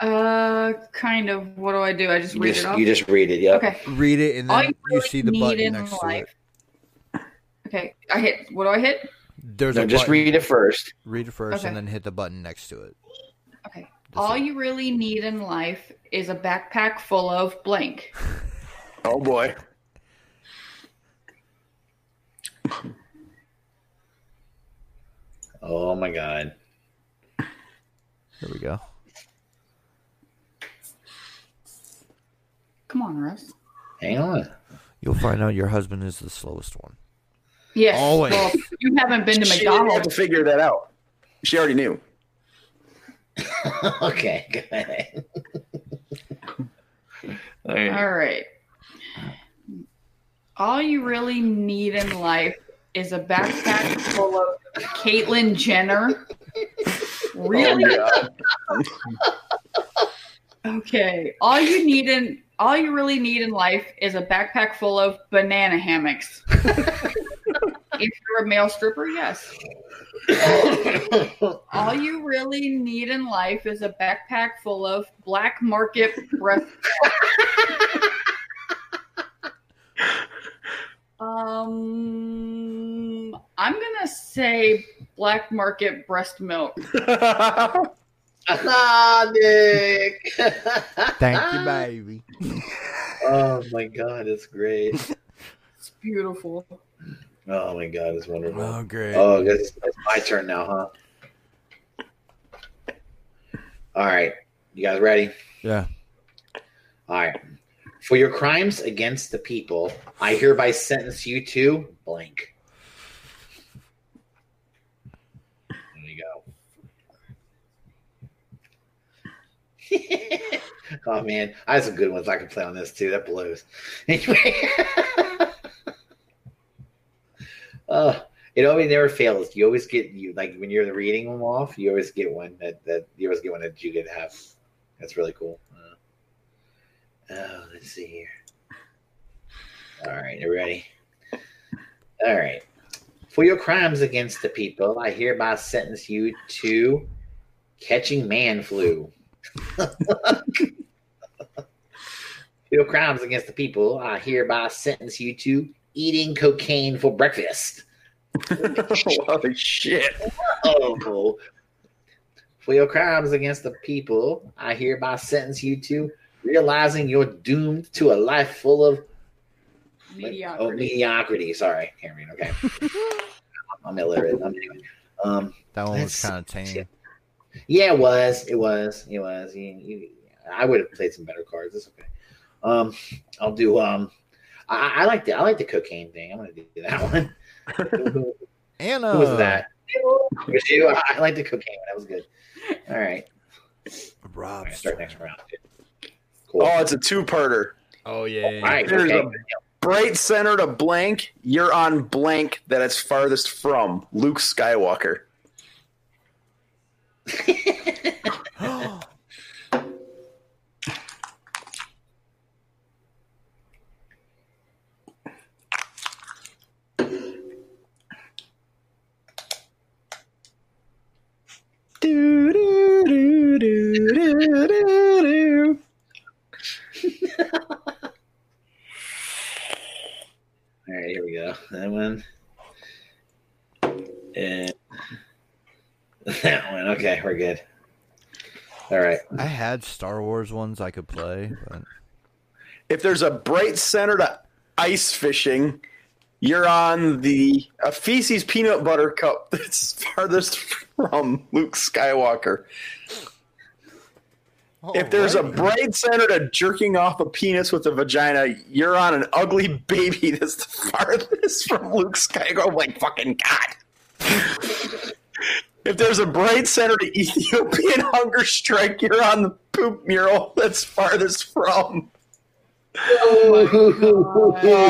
Uh, kind of. What do I do? I just You read just, it off. you just read it. Yeah. okay. Read it, and then you you really see the button in next to it. Okay, I hit. What do I hit? There's No, a just button. read it first. Read it first, Okay. and then hit the button next to it. Okay. That's All it. you really need in life is a backpack full of blank. Oh boy. [laughs] Oh my god. Here we go. Come on, Russ. Hang on. You'll find out your husband is the slowest one. Yes. Always. Well, you haven't been to She didn't have to figure that out. She already knew. [laughs] okay. Go ahead. All right. All you really need in life is a backpack full of Caitlyn Jenner. [laughs] Really? Oh, God. [laughs] Okay. All you need in all you really need in life is a backpack full of banana hammocks. [laughs] if you're a male stripper, yes. All you really need in life is a backpack full of black market breast. Um, I'm gonna say black market breast milk. ah, [laughs] Nick. Thank you, [laughs] baby. Oh my god, it's great. It's beautiful. Oh my god, it's wonderful. Oh, great. Oh, it's it's my turn now, huh? All right. You guys ready? Yeah. All right. For your crimes against the people, I hereby sentence you to blank. There you go. [laughs] Oh man, I have some good ones I can play on this too. That blows. [laughs] Anyway, [laughs] uh, it always never fails. You always get you like when you're reading them off. You always get one that that you always get one that you get have. That's really cool. Oh, let's see here. All right, you ready? All right. For your crimes against the people, I hereby sentence you to catching man flu. For your crimes against the people, I hereby sentence you to eating cocaine for breakfast. [laughs] Holy shit. Oh. For your crimes against the people, I hereby sentence you to realizing you're doomed to a life full of Oh, Mediocrity. mediocrity. Sorry, Cameron. Okay. [laughs] I'm illiterate. I'm, anyway. Um, That one was kind of tame. yeah, it was. It was. It was. You, you, I would have played some better cards. It's okay. Um, I'll do. Um, I, I like the I like the cocaine thing. I'm gonna do that [laughs] one. who, Anna. who was that? It was you. I, I like the cocaine. That was good. All right. All Rob. right start next round. Cool. Oh, it's a two-parter. Oh yeah. All right. There's Okay. a bright center to blank. You're on blank that it's farthest from Luke Skywalker. [gasps] Do, do, do, do, do, do, do. All right. Here we go. That one. And [laughs] that one. Okay, we're good. All right. I had Star Wars ones I could play, but if there's a bright center to ice fishing, you're on the a feces peanut butter cup that's [laughs] farthest from Luke Skywalker. If oh, there's a bright center to jerking off a penis with a vagina, you're on an ugly baby [laughs] that's the farthest from Luke Skywalker. Oh my fucking god. If there's a bright center to Ethiopian hunger strike, you're on the poop mural that's farthest from. Oh,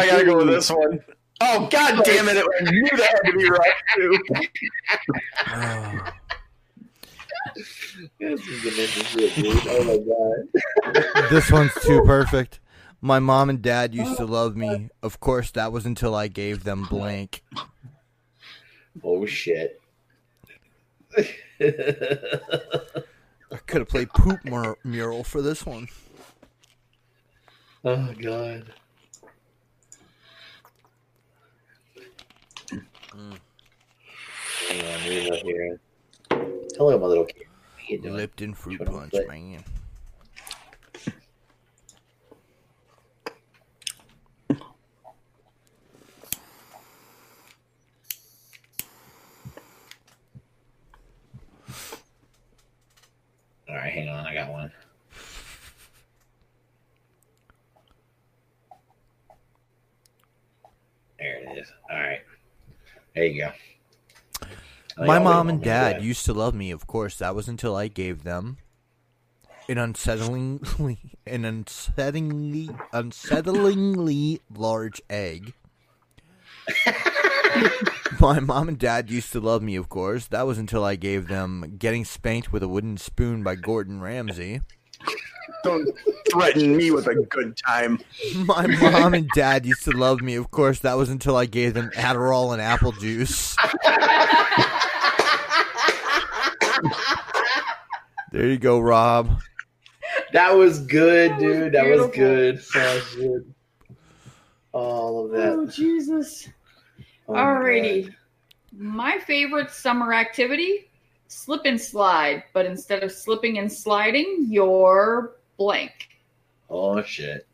I gotta go with this one. Oh god damn it! I knew that had to be right too. [sighs] Oh. Oh, This is dimension shit, dude. Oh my god. this one's too [laughs] perfect. My mom and dad used to oh love me. Of course, that was until I gave them blank. Oh shit. [laughs] I could have played poop mur- mural for this one. oh god. Mm. Hang on, here. Hello, my little kid. You doing? Lipton fruit punch, man. All right, hang on. I got one. There it is. All right. There you go. Oh, My mom and dad used to love me. Of course, that was until I gave them an unsettlingly, [laughs] an unsettlingly, unsettlingly large egg. [laughs] My mom and dad used to love me. Of course, that was until I gave them "Getting Spanked with a Wooden Spoon" by Gordon Ramsay. Don't threaten me with a good time. [laughs] My mom and dad used to love me. Of course, that was until I gave them Adderall and apple juice. There you go, Rob. That was good, That was dude. That was good. That was good. All of that. Oh Jesus! Oh, Alrighty. God. My favorite summer activity: slip and slide. But instead of slipping and sliding, you're blank. Oh shit.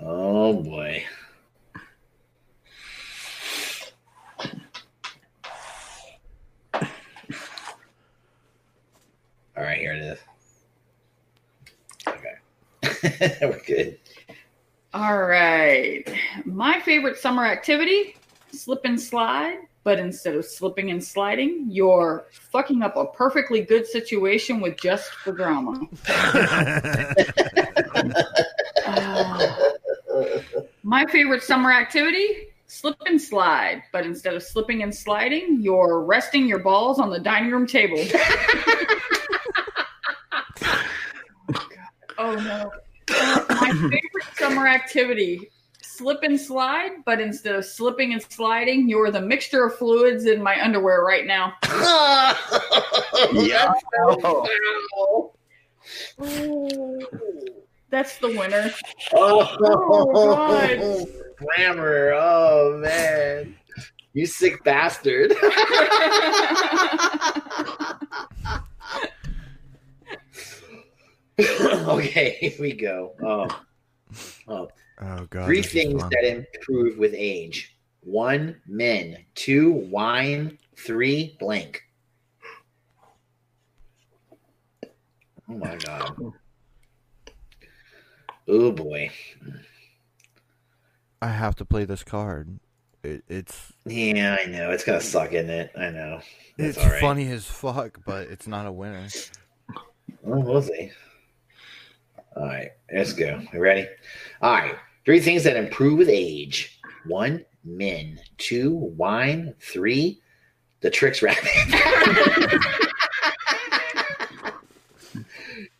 Oh boy. All right, here it is. Okay. [laughs] We're good. All right. My favorite summer activity: slip and slide. but instead of slipping and sliding, you're fucking up a perfectly good situation with just the drama. Ah. [laughs] My favorite summer activity slip and slide, but instead of slipping and sliding, you're resting your balls on the dining room table. [laughs] oh no. My favorite summer activity slip and slide, but instead of slipping and sliding, you're the mixture of fluids in my underwear right now. Yeah. That's the winner. Oh, Oh, grammar. Oh man, you sick bastard. [laughs] [laughs] [laughs] okay, here we go. Oh, oh. oh god. Three things that improve with age: one, men; two, wine; three, blank. Oh my god. Oh boy. I have to play this card. It, it's Yeah, I know. It's gonna suck, isn't it? I know. That's it's right. funny as fuck, but it's not a winner. Well, we'll see. All right, let's go. You ready? All right. Three things that improve with age: one, men; two, wine; three, the Trix rabbit. [laughs]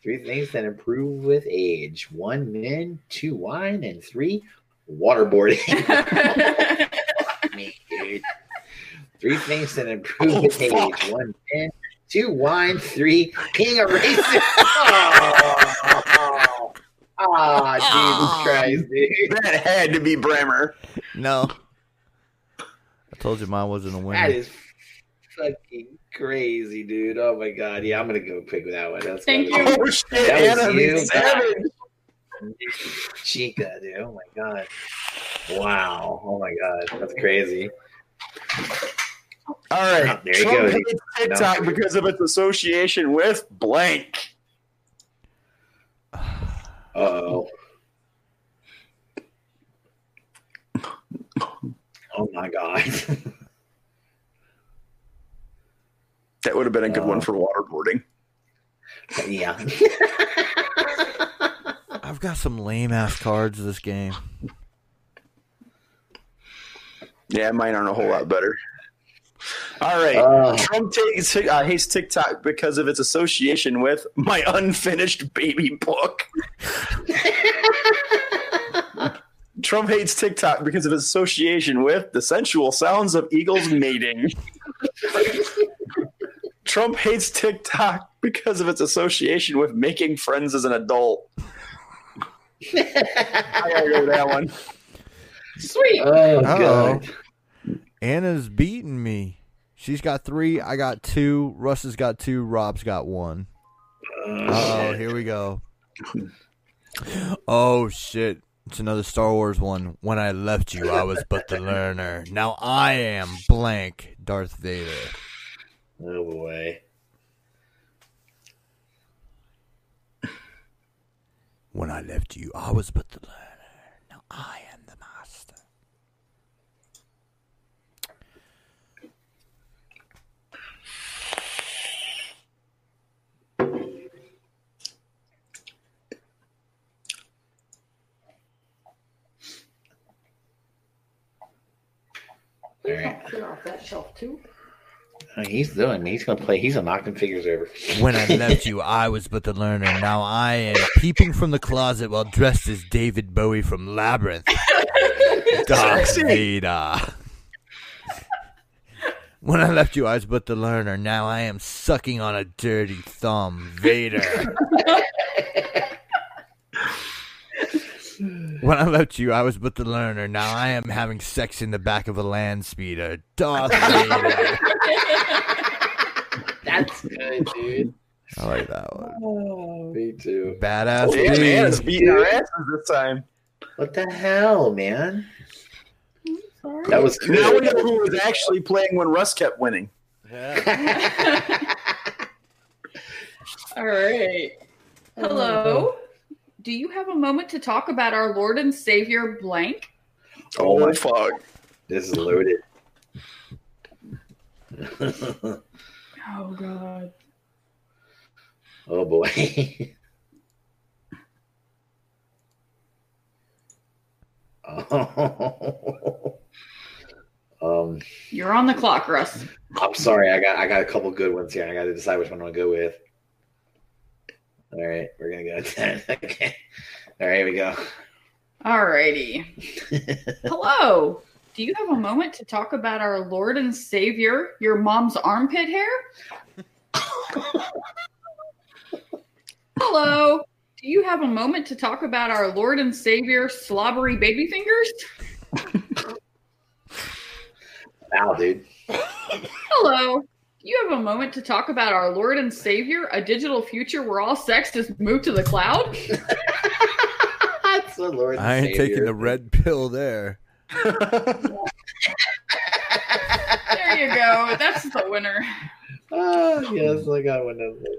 Three things that improve with age: one, men; two, wine; and three, waterboarding. me, [laughs] dude. [laughs] Three things that improve Oh, with fuck. age: one, men; two, wine; three, king of racing. Oh, oh, [laughs] Jesus Christ, dude! [laughs] That had to be Bremer. No. I told you mine wasn't a winner. That is fucking crazy, dude. Oh my god, yeah, I'm gonna go pick with that one. That's Thank you. [laughs] Oh shit, That was Anna, you, you savage. Chica, dude. Oh my god. Wow. Oh my god, that's crazy. All right, oh, There you go. hates TikTok because of its association with blank. Uh oh. Oh my god. [laughs] That would have been a good Oh. one for waterboarding. yeah. [laughs] I've got some lame ass cards this game. Yeah, mine aren't a whole lot better. All right. Oh. Trump takes, uh, hates TikTok because of its association with my [laughs] unfinished baby book. Trump hates TikTok because of its association with the sensual sounds of eagles mating. Trump hates TikTok because of its association with making friends as an adult. I gotta go with that one. Sweet. Oh Uh-oh. god. Anna's beating me. She's got three. I got two. Russ has got two. Rob's got one. Oh, here we go. Oh shit! It's another Star Wars one. When I left you, I was but the learner. Now I am blank Darth Vader. Oh boy. When I left you, I was but the learner. Now I am the master. All right. Clear off that shelf too. Oh, He's doing. He's gonna play. He's gonna knock them figures over. When I [laughs] left you, I was but the learner. Now I am peeping from the closet while dressed as David Bowie from Labyrinth. [laughs] Darth Vader. When I left you, I was but the learner. Now I am sucking on a dirty thumb. Vader. [laughs] [sighs] When I left you, I was but the learner. Now I am having sex in the back of a land speeder. Darth [laughs] Vader. That's good, dude. I like that one. Oh, me too. Badass. Damn, dude. man, it's beating our asses this time. What the hell, man? That was Now we know who was actually playing when Russ kept winning. [laughs] All right. Hello. Do you have a moment to talk about our Lord and Savior blank? Oh my fuck. This is loaded. Oh god. oh boy. oh. [laughs] Um, You're on the clock, Russ. I'm sorry. I got I got a couple good ones here. I got to decide which one I'm gonna go with. All right, we're gonna go. [laughs] okay. All right, here we go. Alrighty. [laughs] Hello. Do you have a moment to talk about our Lord and Savior, your mom's armpit hair? Hello. Do you have a moment to talk about our Lord and Savior, slobbery baby fingers? Wow, dude. Hello. Do you have a moment to talk about our Lord and Savior, a digital future where all sex has moved to the cloud? [laughs] That's the Lord. I ain't taking the red pill there. There you go. That's the winner. Oh, [laughs] yes, I got one of those.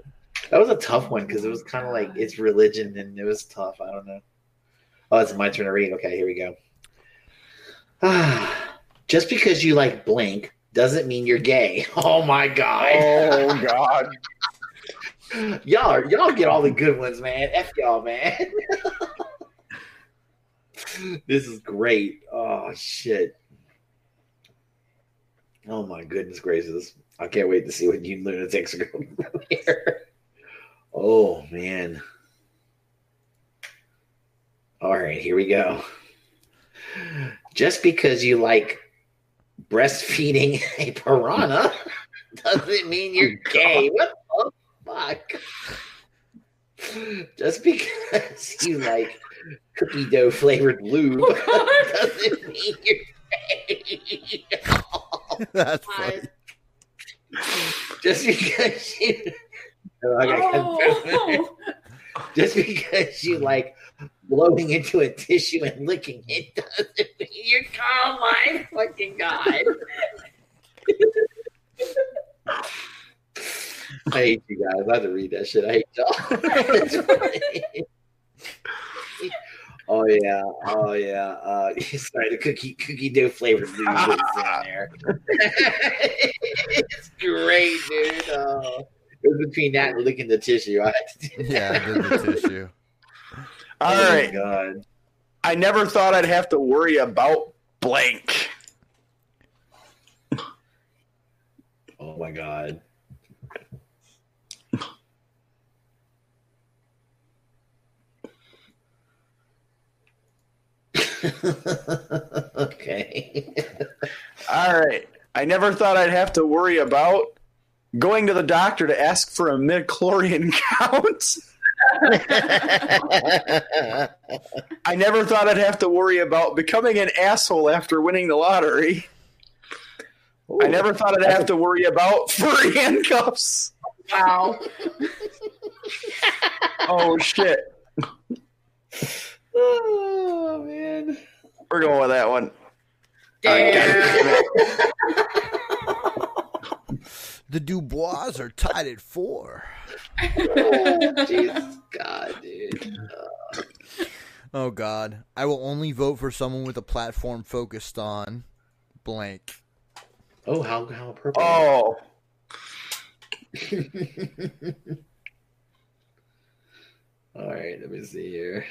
That was a tough one because it was kind of like it's religion and it was tough. I don't know. Oh, it's my turn to read. Okay, here we go. Ah, [sighs] Just because you like Blink doesn't mean you're gay. [laughs] Oh my god. Oh God. [laughs] y'all are, y'all get all the good ones, man. F y'all, man. [laughs] this is great. Oh shit. Oh my goodness gracious. I can't wait to see what you lunatics are going to here. Oh man. All right, here we go. Just because you like breastfeeding [laughs] a piranha doesn't mean you're oh, gay. What the fuck? Just because [laughs] you like cookie dough flavored lube [laughs] doesn't mean you're gay. That's funny. Just because you Oh, Oh. just because you like blowing into a tissue and licking it doesn't mean [laughs] you're oh my fucking god. [laughs] I hate you guys. I have to read that shit. I hate y'all. [laughs] Oh yeah, oh yeah. Uh, sorry, the cookie cookie dough flavored is in there. it's great, dude. Uh, it was between that and licking the tissue. I had to do Yeah, that. did the tissue. All oh right. god. I never thought I'd have to worry about blank. Oh my god. [laughs] okay. All right. I never thought I'd have to worry about going to the doctor to ask for a midichlorian [laughs] count. I never thought I'd have to worry about becoming an asshole after winning the lottery. I never thought I'd have to worry about [laughs] furry handcuffs. Wow. Oh shit. oh man. We're going with that one. Damn. [laughs] The Dubois are tied at four. Oh, Jesus God, dude. Oh God, I will only vote for someone with a platform focused on blank. Oh, how how appropriate. Oh, [laughs] All right, let me see here.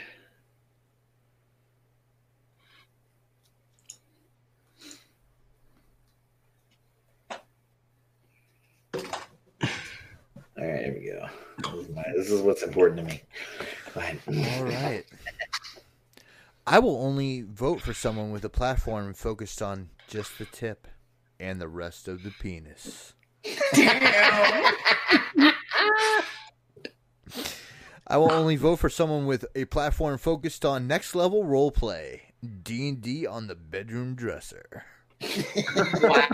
All right, here we go. This is, my, this is what's important to me. All right. I will only vote for someone with a platform focused on just the tip and the rest of the penis. Damn. I will only vote for someone with a platform focused on next level role play, D and D on the bedroom dresser. Wow.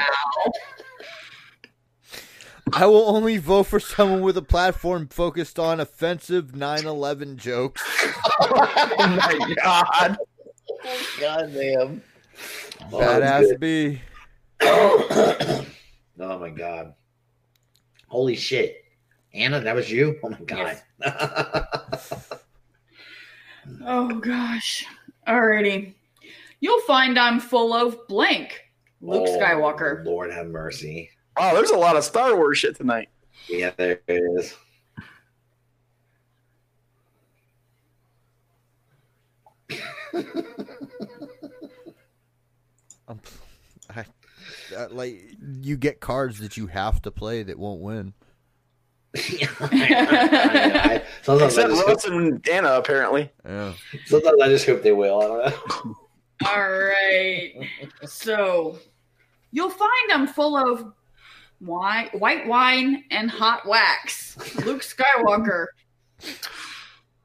I will only vote for someone with a platform focused on offensive 9/11 jokes. [laughs] oh my god. God damn. Oh, Badass that's B. [coughs] oh my god. Holy shit. Anna, that was you? Oh my god. [laughs] Oh gosh. Alrighty. You'll find I'm full of blank. Luke Oh, Skywalker. Lord have mercy. Wow, there's a lot of Star Wars shit tonight. Yeah, there is. it is. I'm, I, uh, like you get cards that you have to play that won't win. I, [laughs] sometimes, I Except just hope, and Anna, apparently. Yeah. sometimes I just hope they will. I don't know. All right. So you'll find them full of wine, white wine and hot wax. Luke Skywalker.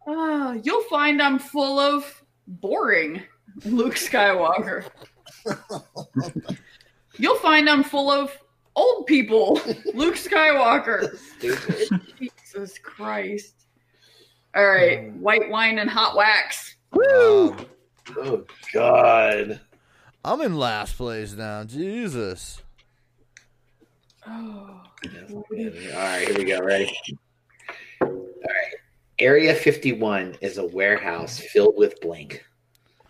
Uh, you'll find I'm full of boring. Luke Skywalker. You'll find I'm full of old people. Luke Skywalker. Jesus Christ. All right. White wine and hot wax. Wow. Oh God. I'm in last place now. Jesus. Oh. All right, here we go. Ready? All right. Area 51 is a warehouse filled with blank.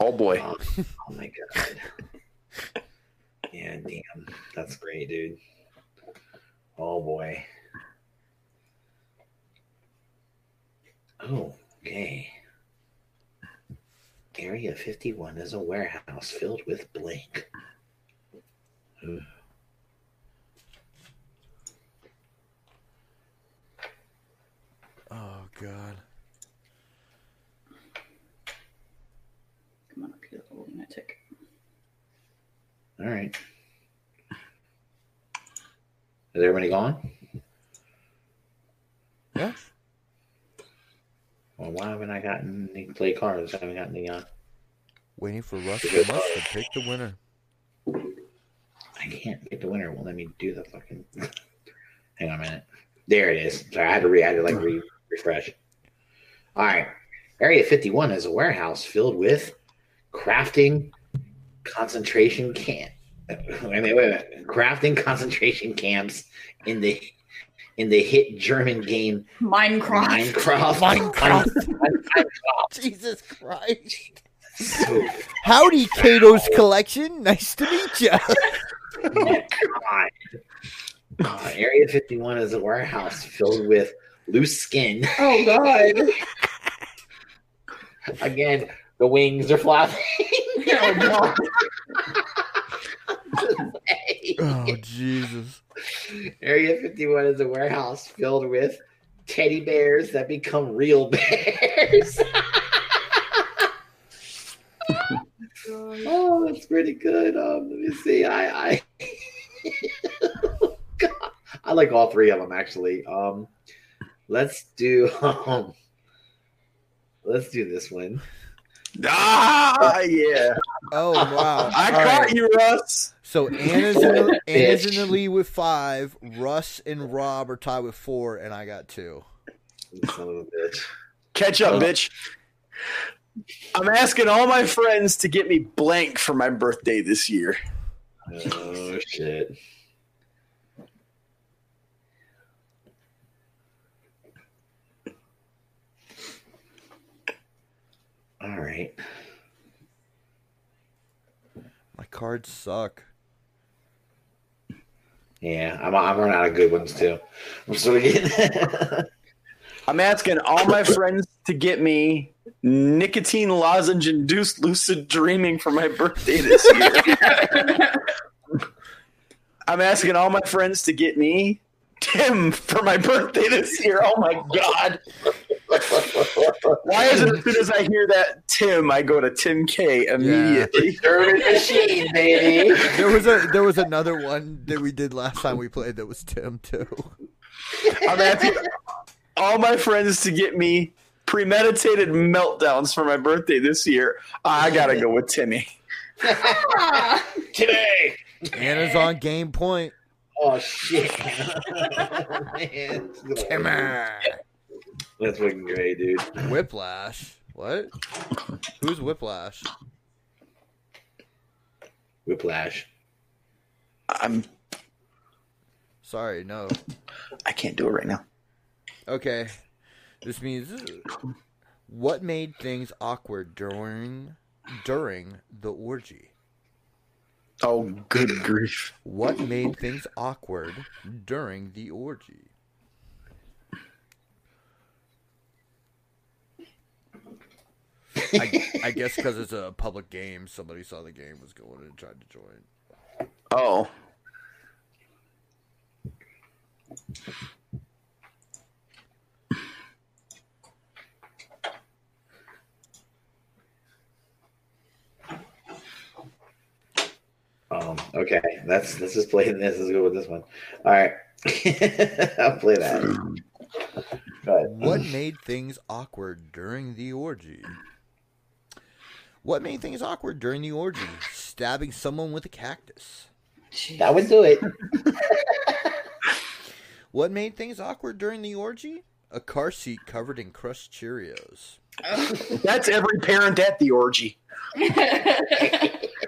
Oh boy. Oh, oh my god. Yeah, damn. That's great, dude. Oh boy. Oh, okay. Area 51 is a warehouse filled with blank. Ugh. Oh God. Come on up here, little lunatic. All right. Is everybody gone? Yeah. Well, why haven't I gotten any play cards? I haven't gotten any. Uh, Waiting for Russ and Russ to pick the winner. I can't pick the winner. Won't let me do the fucking. [laughs] Hang on a minute. There it is. Sorry, I had to re. I had to like re- refresh. All right. Area 51 is a warehouse filled with crafting concentration camp. [laughs] Wait a minute, wait. Crafting concentration camps in the in the hit German game Minecraft. Minecraft. Minecraft. [laughs] Jesus Christ. So Howdy, Kato's collection. Nice to meet you. Oh, God. Uh, Area 51 is a warehouse filled with loose skin. Oh God. [laughs] Again, the wings are flapping. [laughs] Oh, God. [laughs] oh Jesus. Area 51 is a warehouse filled with teddy bears that become real bears. oh, that's pretty good. Um, let me see. I I God. I like all three of them actually. Um, let's do [laughs] um, let's do this one. Ah, yeah. Oh [laughs] wow. I All caught right. you, Russ. So Anna's in the, [laughs] Anna's in the lead with five. Russ and Rob are tied with four, and I got two. Son of a bitch. Catch up, bitch. I'm asking all my friends to get me blank for my birthday this year. Oh shit. All right. My cards suck. Yeah, I'm I'm running out of good ones too. I'm sort of getting. [laughs] I'm asking all my friends to get me nicotine lozenge induced lucid dreaming for my birthday this year. [laughs] I'm asking all my friends to get me Tim for my birthday this year. Oh my god. Why is it as soon as I hear that Tim, I go to Tim K immediately? German machine, baby. There was a there was another one that we did last time we played that was Tim too. I'm asking all my friends to get me premeditated meltdowns for my birthday this year. I gotta go with Timmy. Today. Anna's on game point. Oh shit. [laughs] Man, Timmy. That's fucking great, dude. Whiplash. What? Who's Whiplash? Whiplash. I'm Sorry, no. I can't do it right now. Okay. This means what made things awkward during during the orgy? Oh, good grief! What made things awkward during the orgy? I, [laughs] I guess because it's a public game, somebody saw the game was going and tried to join. Oh, Um, okay, that's let's just play this. Let's go with this one. All right, [laughs] I'll play that. What made things awkward during the orgy? What made things awkward during the orgy? Stabbing someone with a cactus. That would do it. [laughs] What made things awkward during the orgy? A car seat covered in crushed Cheerios. [laughs] that's every parent at the orgy. [laughs]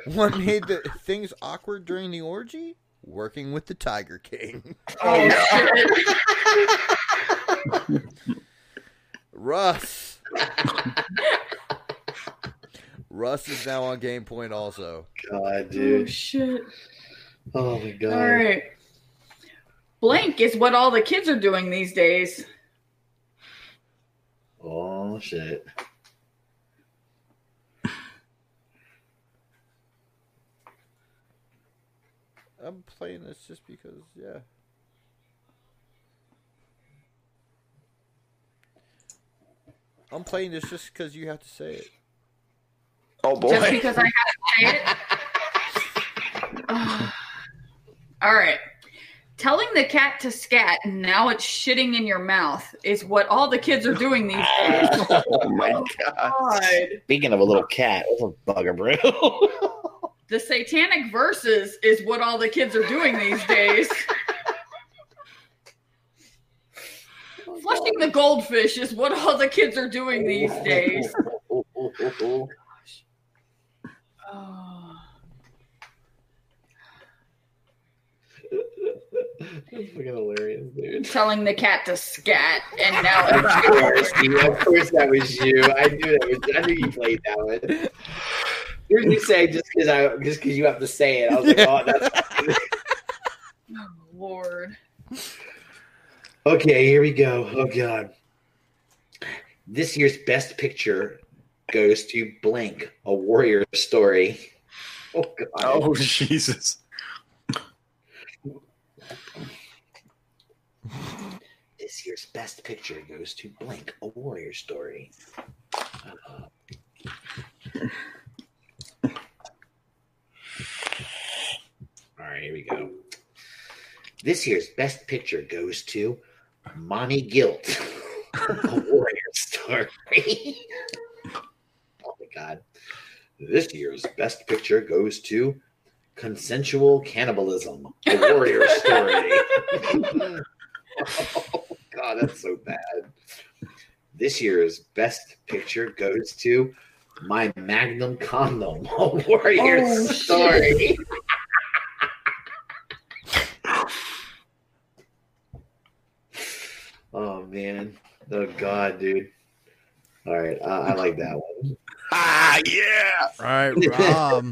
What made the things awkward during the orgy? Working with the Tiger King. oh shit! Russ. Russ is now on game point also. God, dude. Oh dude. shit! Oh my god. All right. Blank is what all the kids are doing these days. Oh shit. I'm playing this just because, yeah. I'm playing this just because you have to say it. Oh boy! Just because I have to say it. [laughs] All right. Telling the cat to scat and now it's shitting in your mouth is what all the kids are doing these days. [laughs] oh my oh, god! God. Speaking of a little cat, what's a bugaboo? [laughs] The satanic verses is what all the kids are doing these days. Oh, Flushing the goldfish is what all the kids are doing these days. Oh. That's fucking hilarious, dude. Telling the cat to scat and now Of it's course, Steve, of course that was you. I knew that was. I knew you played that one. Here's me say just because I just because you have to say it. I was like, oh, that's [laughs] oh, Lord. okay. Here we go. Oh god. This year's best picture goes to Blank, a warrior story. Oh god. Oh [laughs] Jesus! This year's best picture goes to Blank, a warrior story. Uh, all right, here we go. This year's best picture goes to Mommy Guilt, [laughs] a warrior story. God. This year's best picture goes to Consensual Cannibalism, a warrior story. oh [laughs] [laughs] god, that's so bad. This year's best picture goes to My Magnum Condom, [laughs] a warrior Oh, story. oh man. Oh god, dude. All right, I, I like that one. Ah, yeah! All right, [laughs] Rob.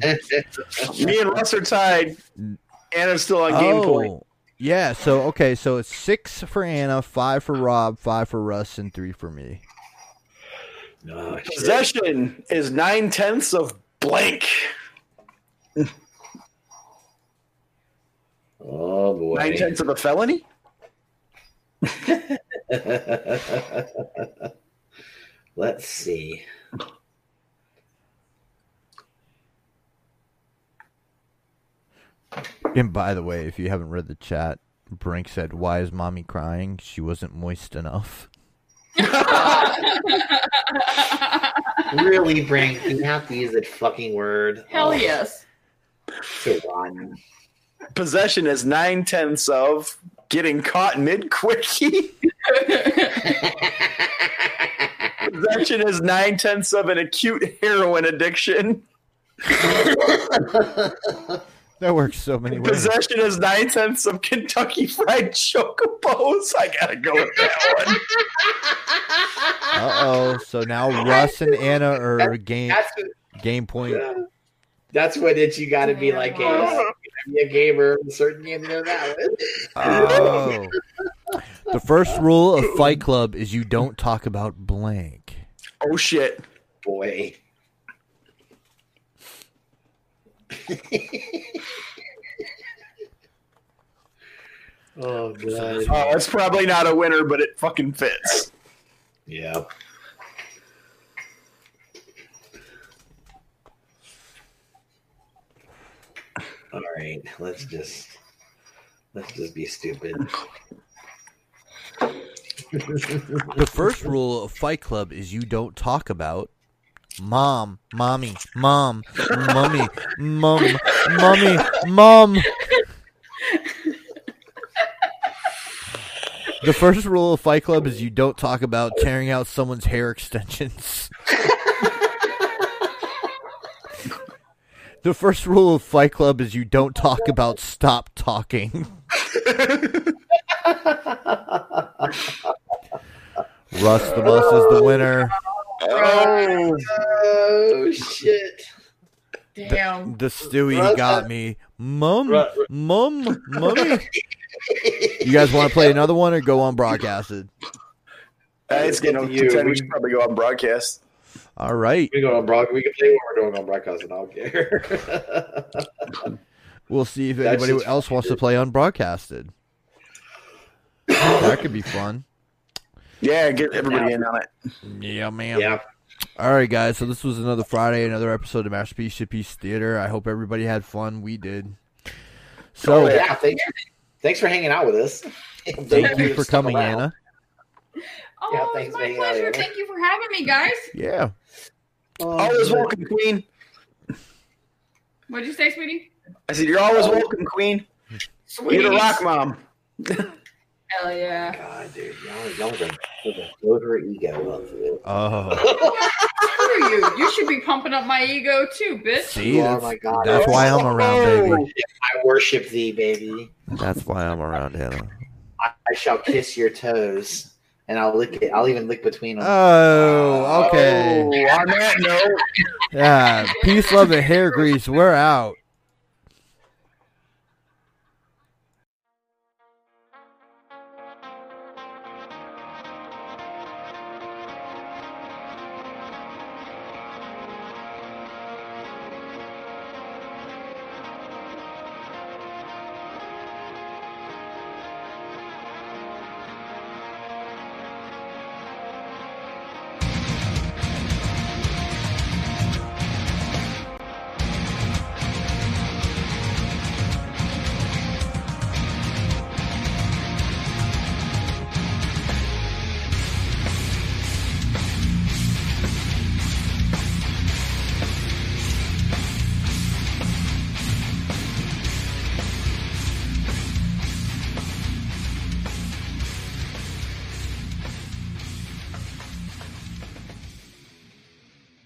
Me and Russ are tied. Anna's still on game point. oh, yeah. So okay, so it's six for Anna, five for Rob, five for Russ, and three for me. Oh, shit. Possession is nine tenths of blank. Oh boy. Nine tenths of a felony. [laughs] Let's see. And by the way, if you haven't read the chat, Brink said, "Why is mommy crying? She wasn't moist enough." [laughs] Really, Brink, you have to use that fucking word. Hell Oh, yes. So run. Possession is nine tenths of getting caught mid quickie. Possession is nine tenths of an acute heroin addiction. [laughs] That works so many ways. Possession is nine tenths of Kentucky Fried Chocobos. I gotta go with that one. Uh oh. So now Russ and Anna are game That's game point. That's what it's you got to be like a, be a gamer of a certain game to know that one. Oh. The first rule of Fight Club is you don't talk about blank. Oh shit! Boy. [laughs] oh god. Oh, it's probably not a winner, but it fucking fits. Yeah. All right, let's just let's just be stupid. The first rule of Fight Club is you don't talk about mom, mommy, mom, mummy, mum, mummy, mom. The first rule of Fight Club is you don't talk about tearing out someone's hair extensions. The first rule of Fight Club is you don't talk about stop talking. [laughs] Russ the Muss is the winner. Oh, oh shit! Damn. The Stewie Russ got has- me. Mum, Ru- Ru- mum, mummy. [laughs] You guys want to play another one or go on broadcasted? Uh, it's Get you know, to you. we should probably go on broadcast. All right. We go on broad. We can play what we're doing on broadcast, and I don't care. [laughs] We'll see if That's anybody else wants to play unbroadcasted. That could be fun. Yeah, get everybody in on it. Yeah, man. yeah. All right, guys. So this was another Friday, another episode of Masterpiece Shitpiece Theater. I hope everybody had fun. We did. So Oh, yeah. Thanks. Thanks for hanging out with us. [laughs] thank you for coming, Anna. Oh, Yeah, thanks, my Megan. pleasure. Thank you for having me, guys. Yeah. Oh, always welcome, Queen. What'd you say, sweetie? I said you're always oh. welcome, Queen. Sweetie. You're the rock mom. [laughs] Hell yeah. Oh God, dude, y'all, y'all are gonna load her ego up. dude. Oh, [laughs] Screw you. You should be pumping up my ego too, bitch. see, Oh that's, my God. that's why I'm around, oh. baby. I worship thee, baby. That's why I'm around, Anna. I, I shall kiss your toes, and I'll lick it. I'll even lick between them. Oh, okay. Oh, on that note, Yeah. Peace, love, and hair grease. We're out.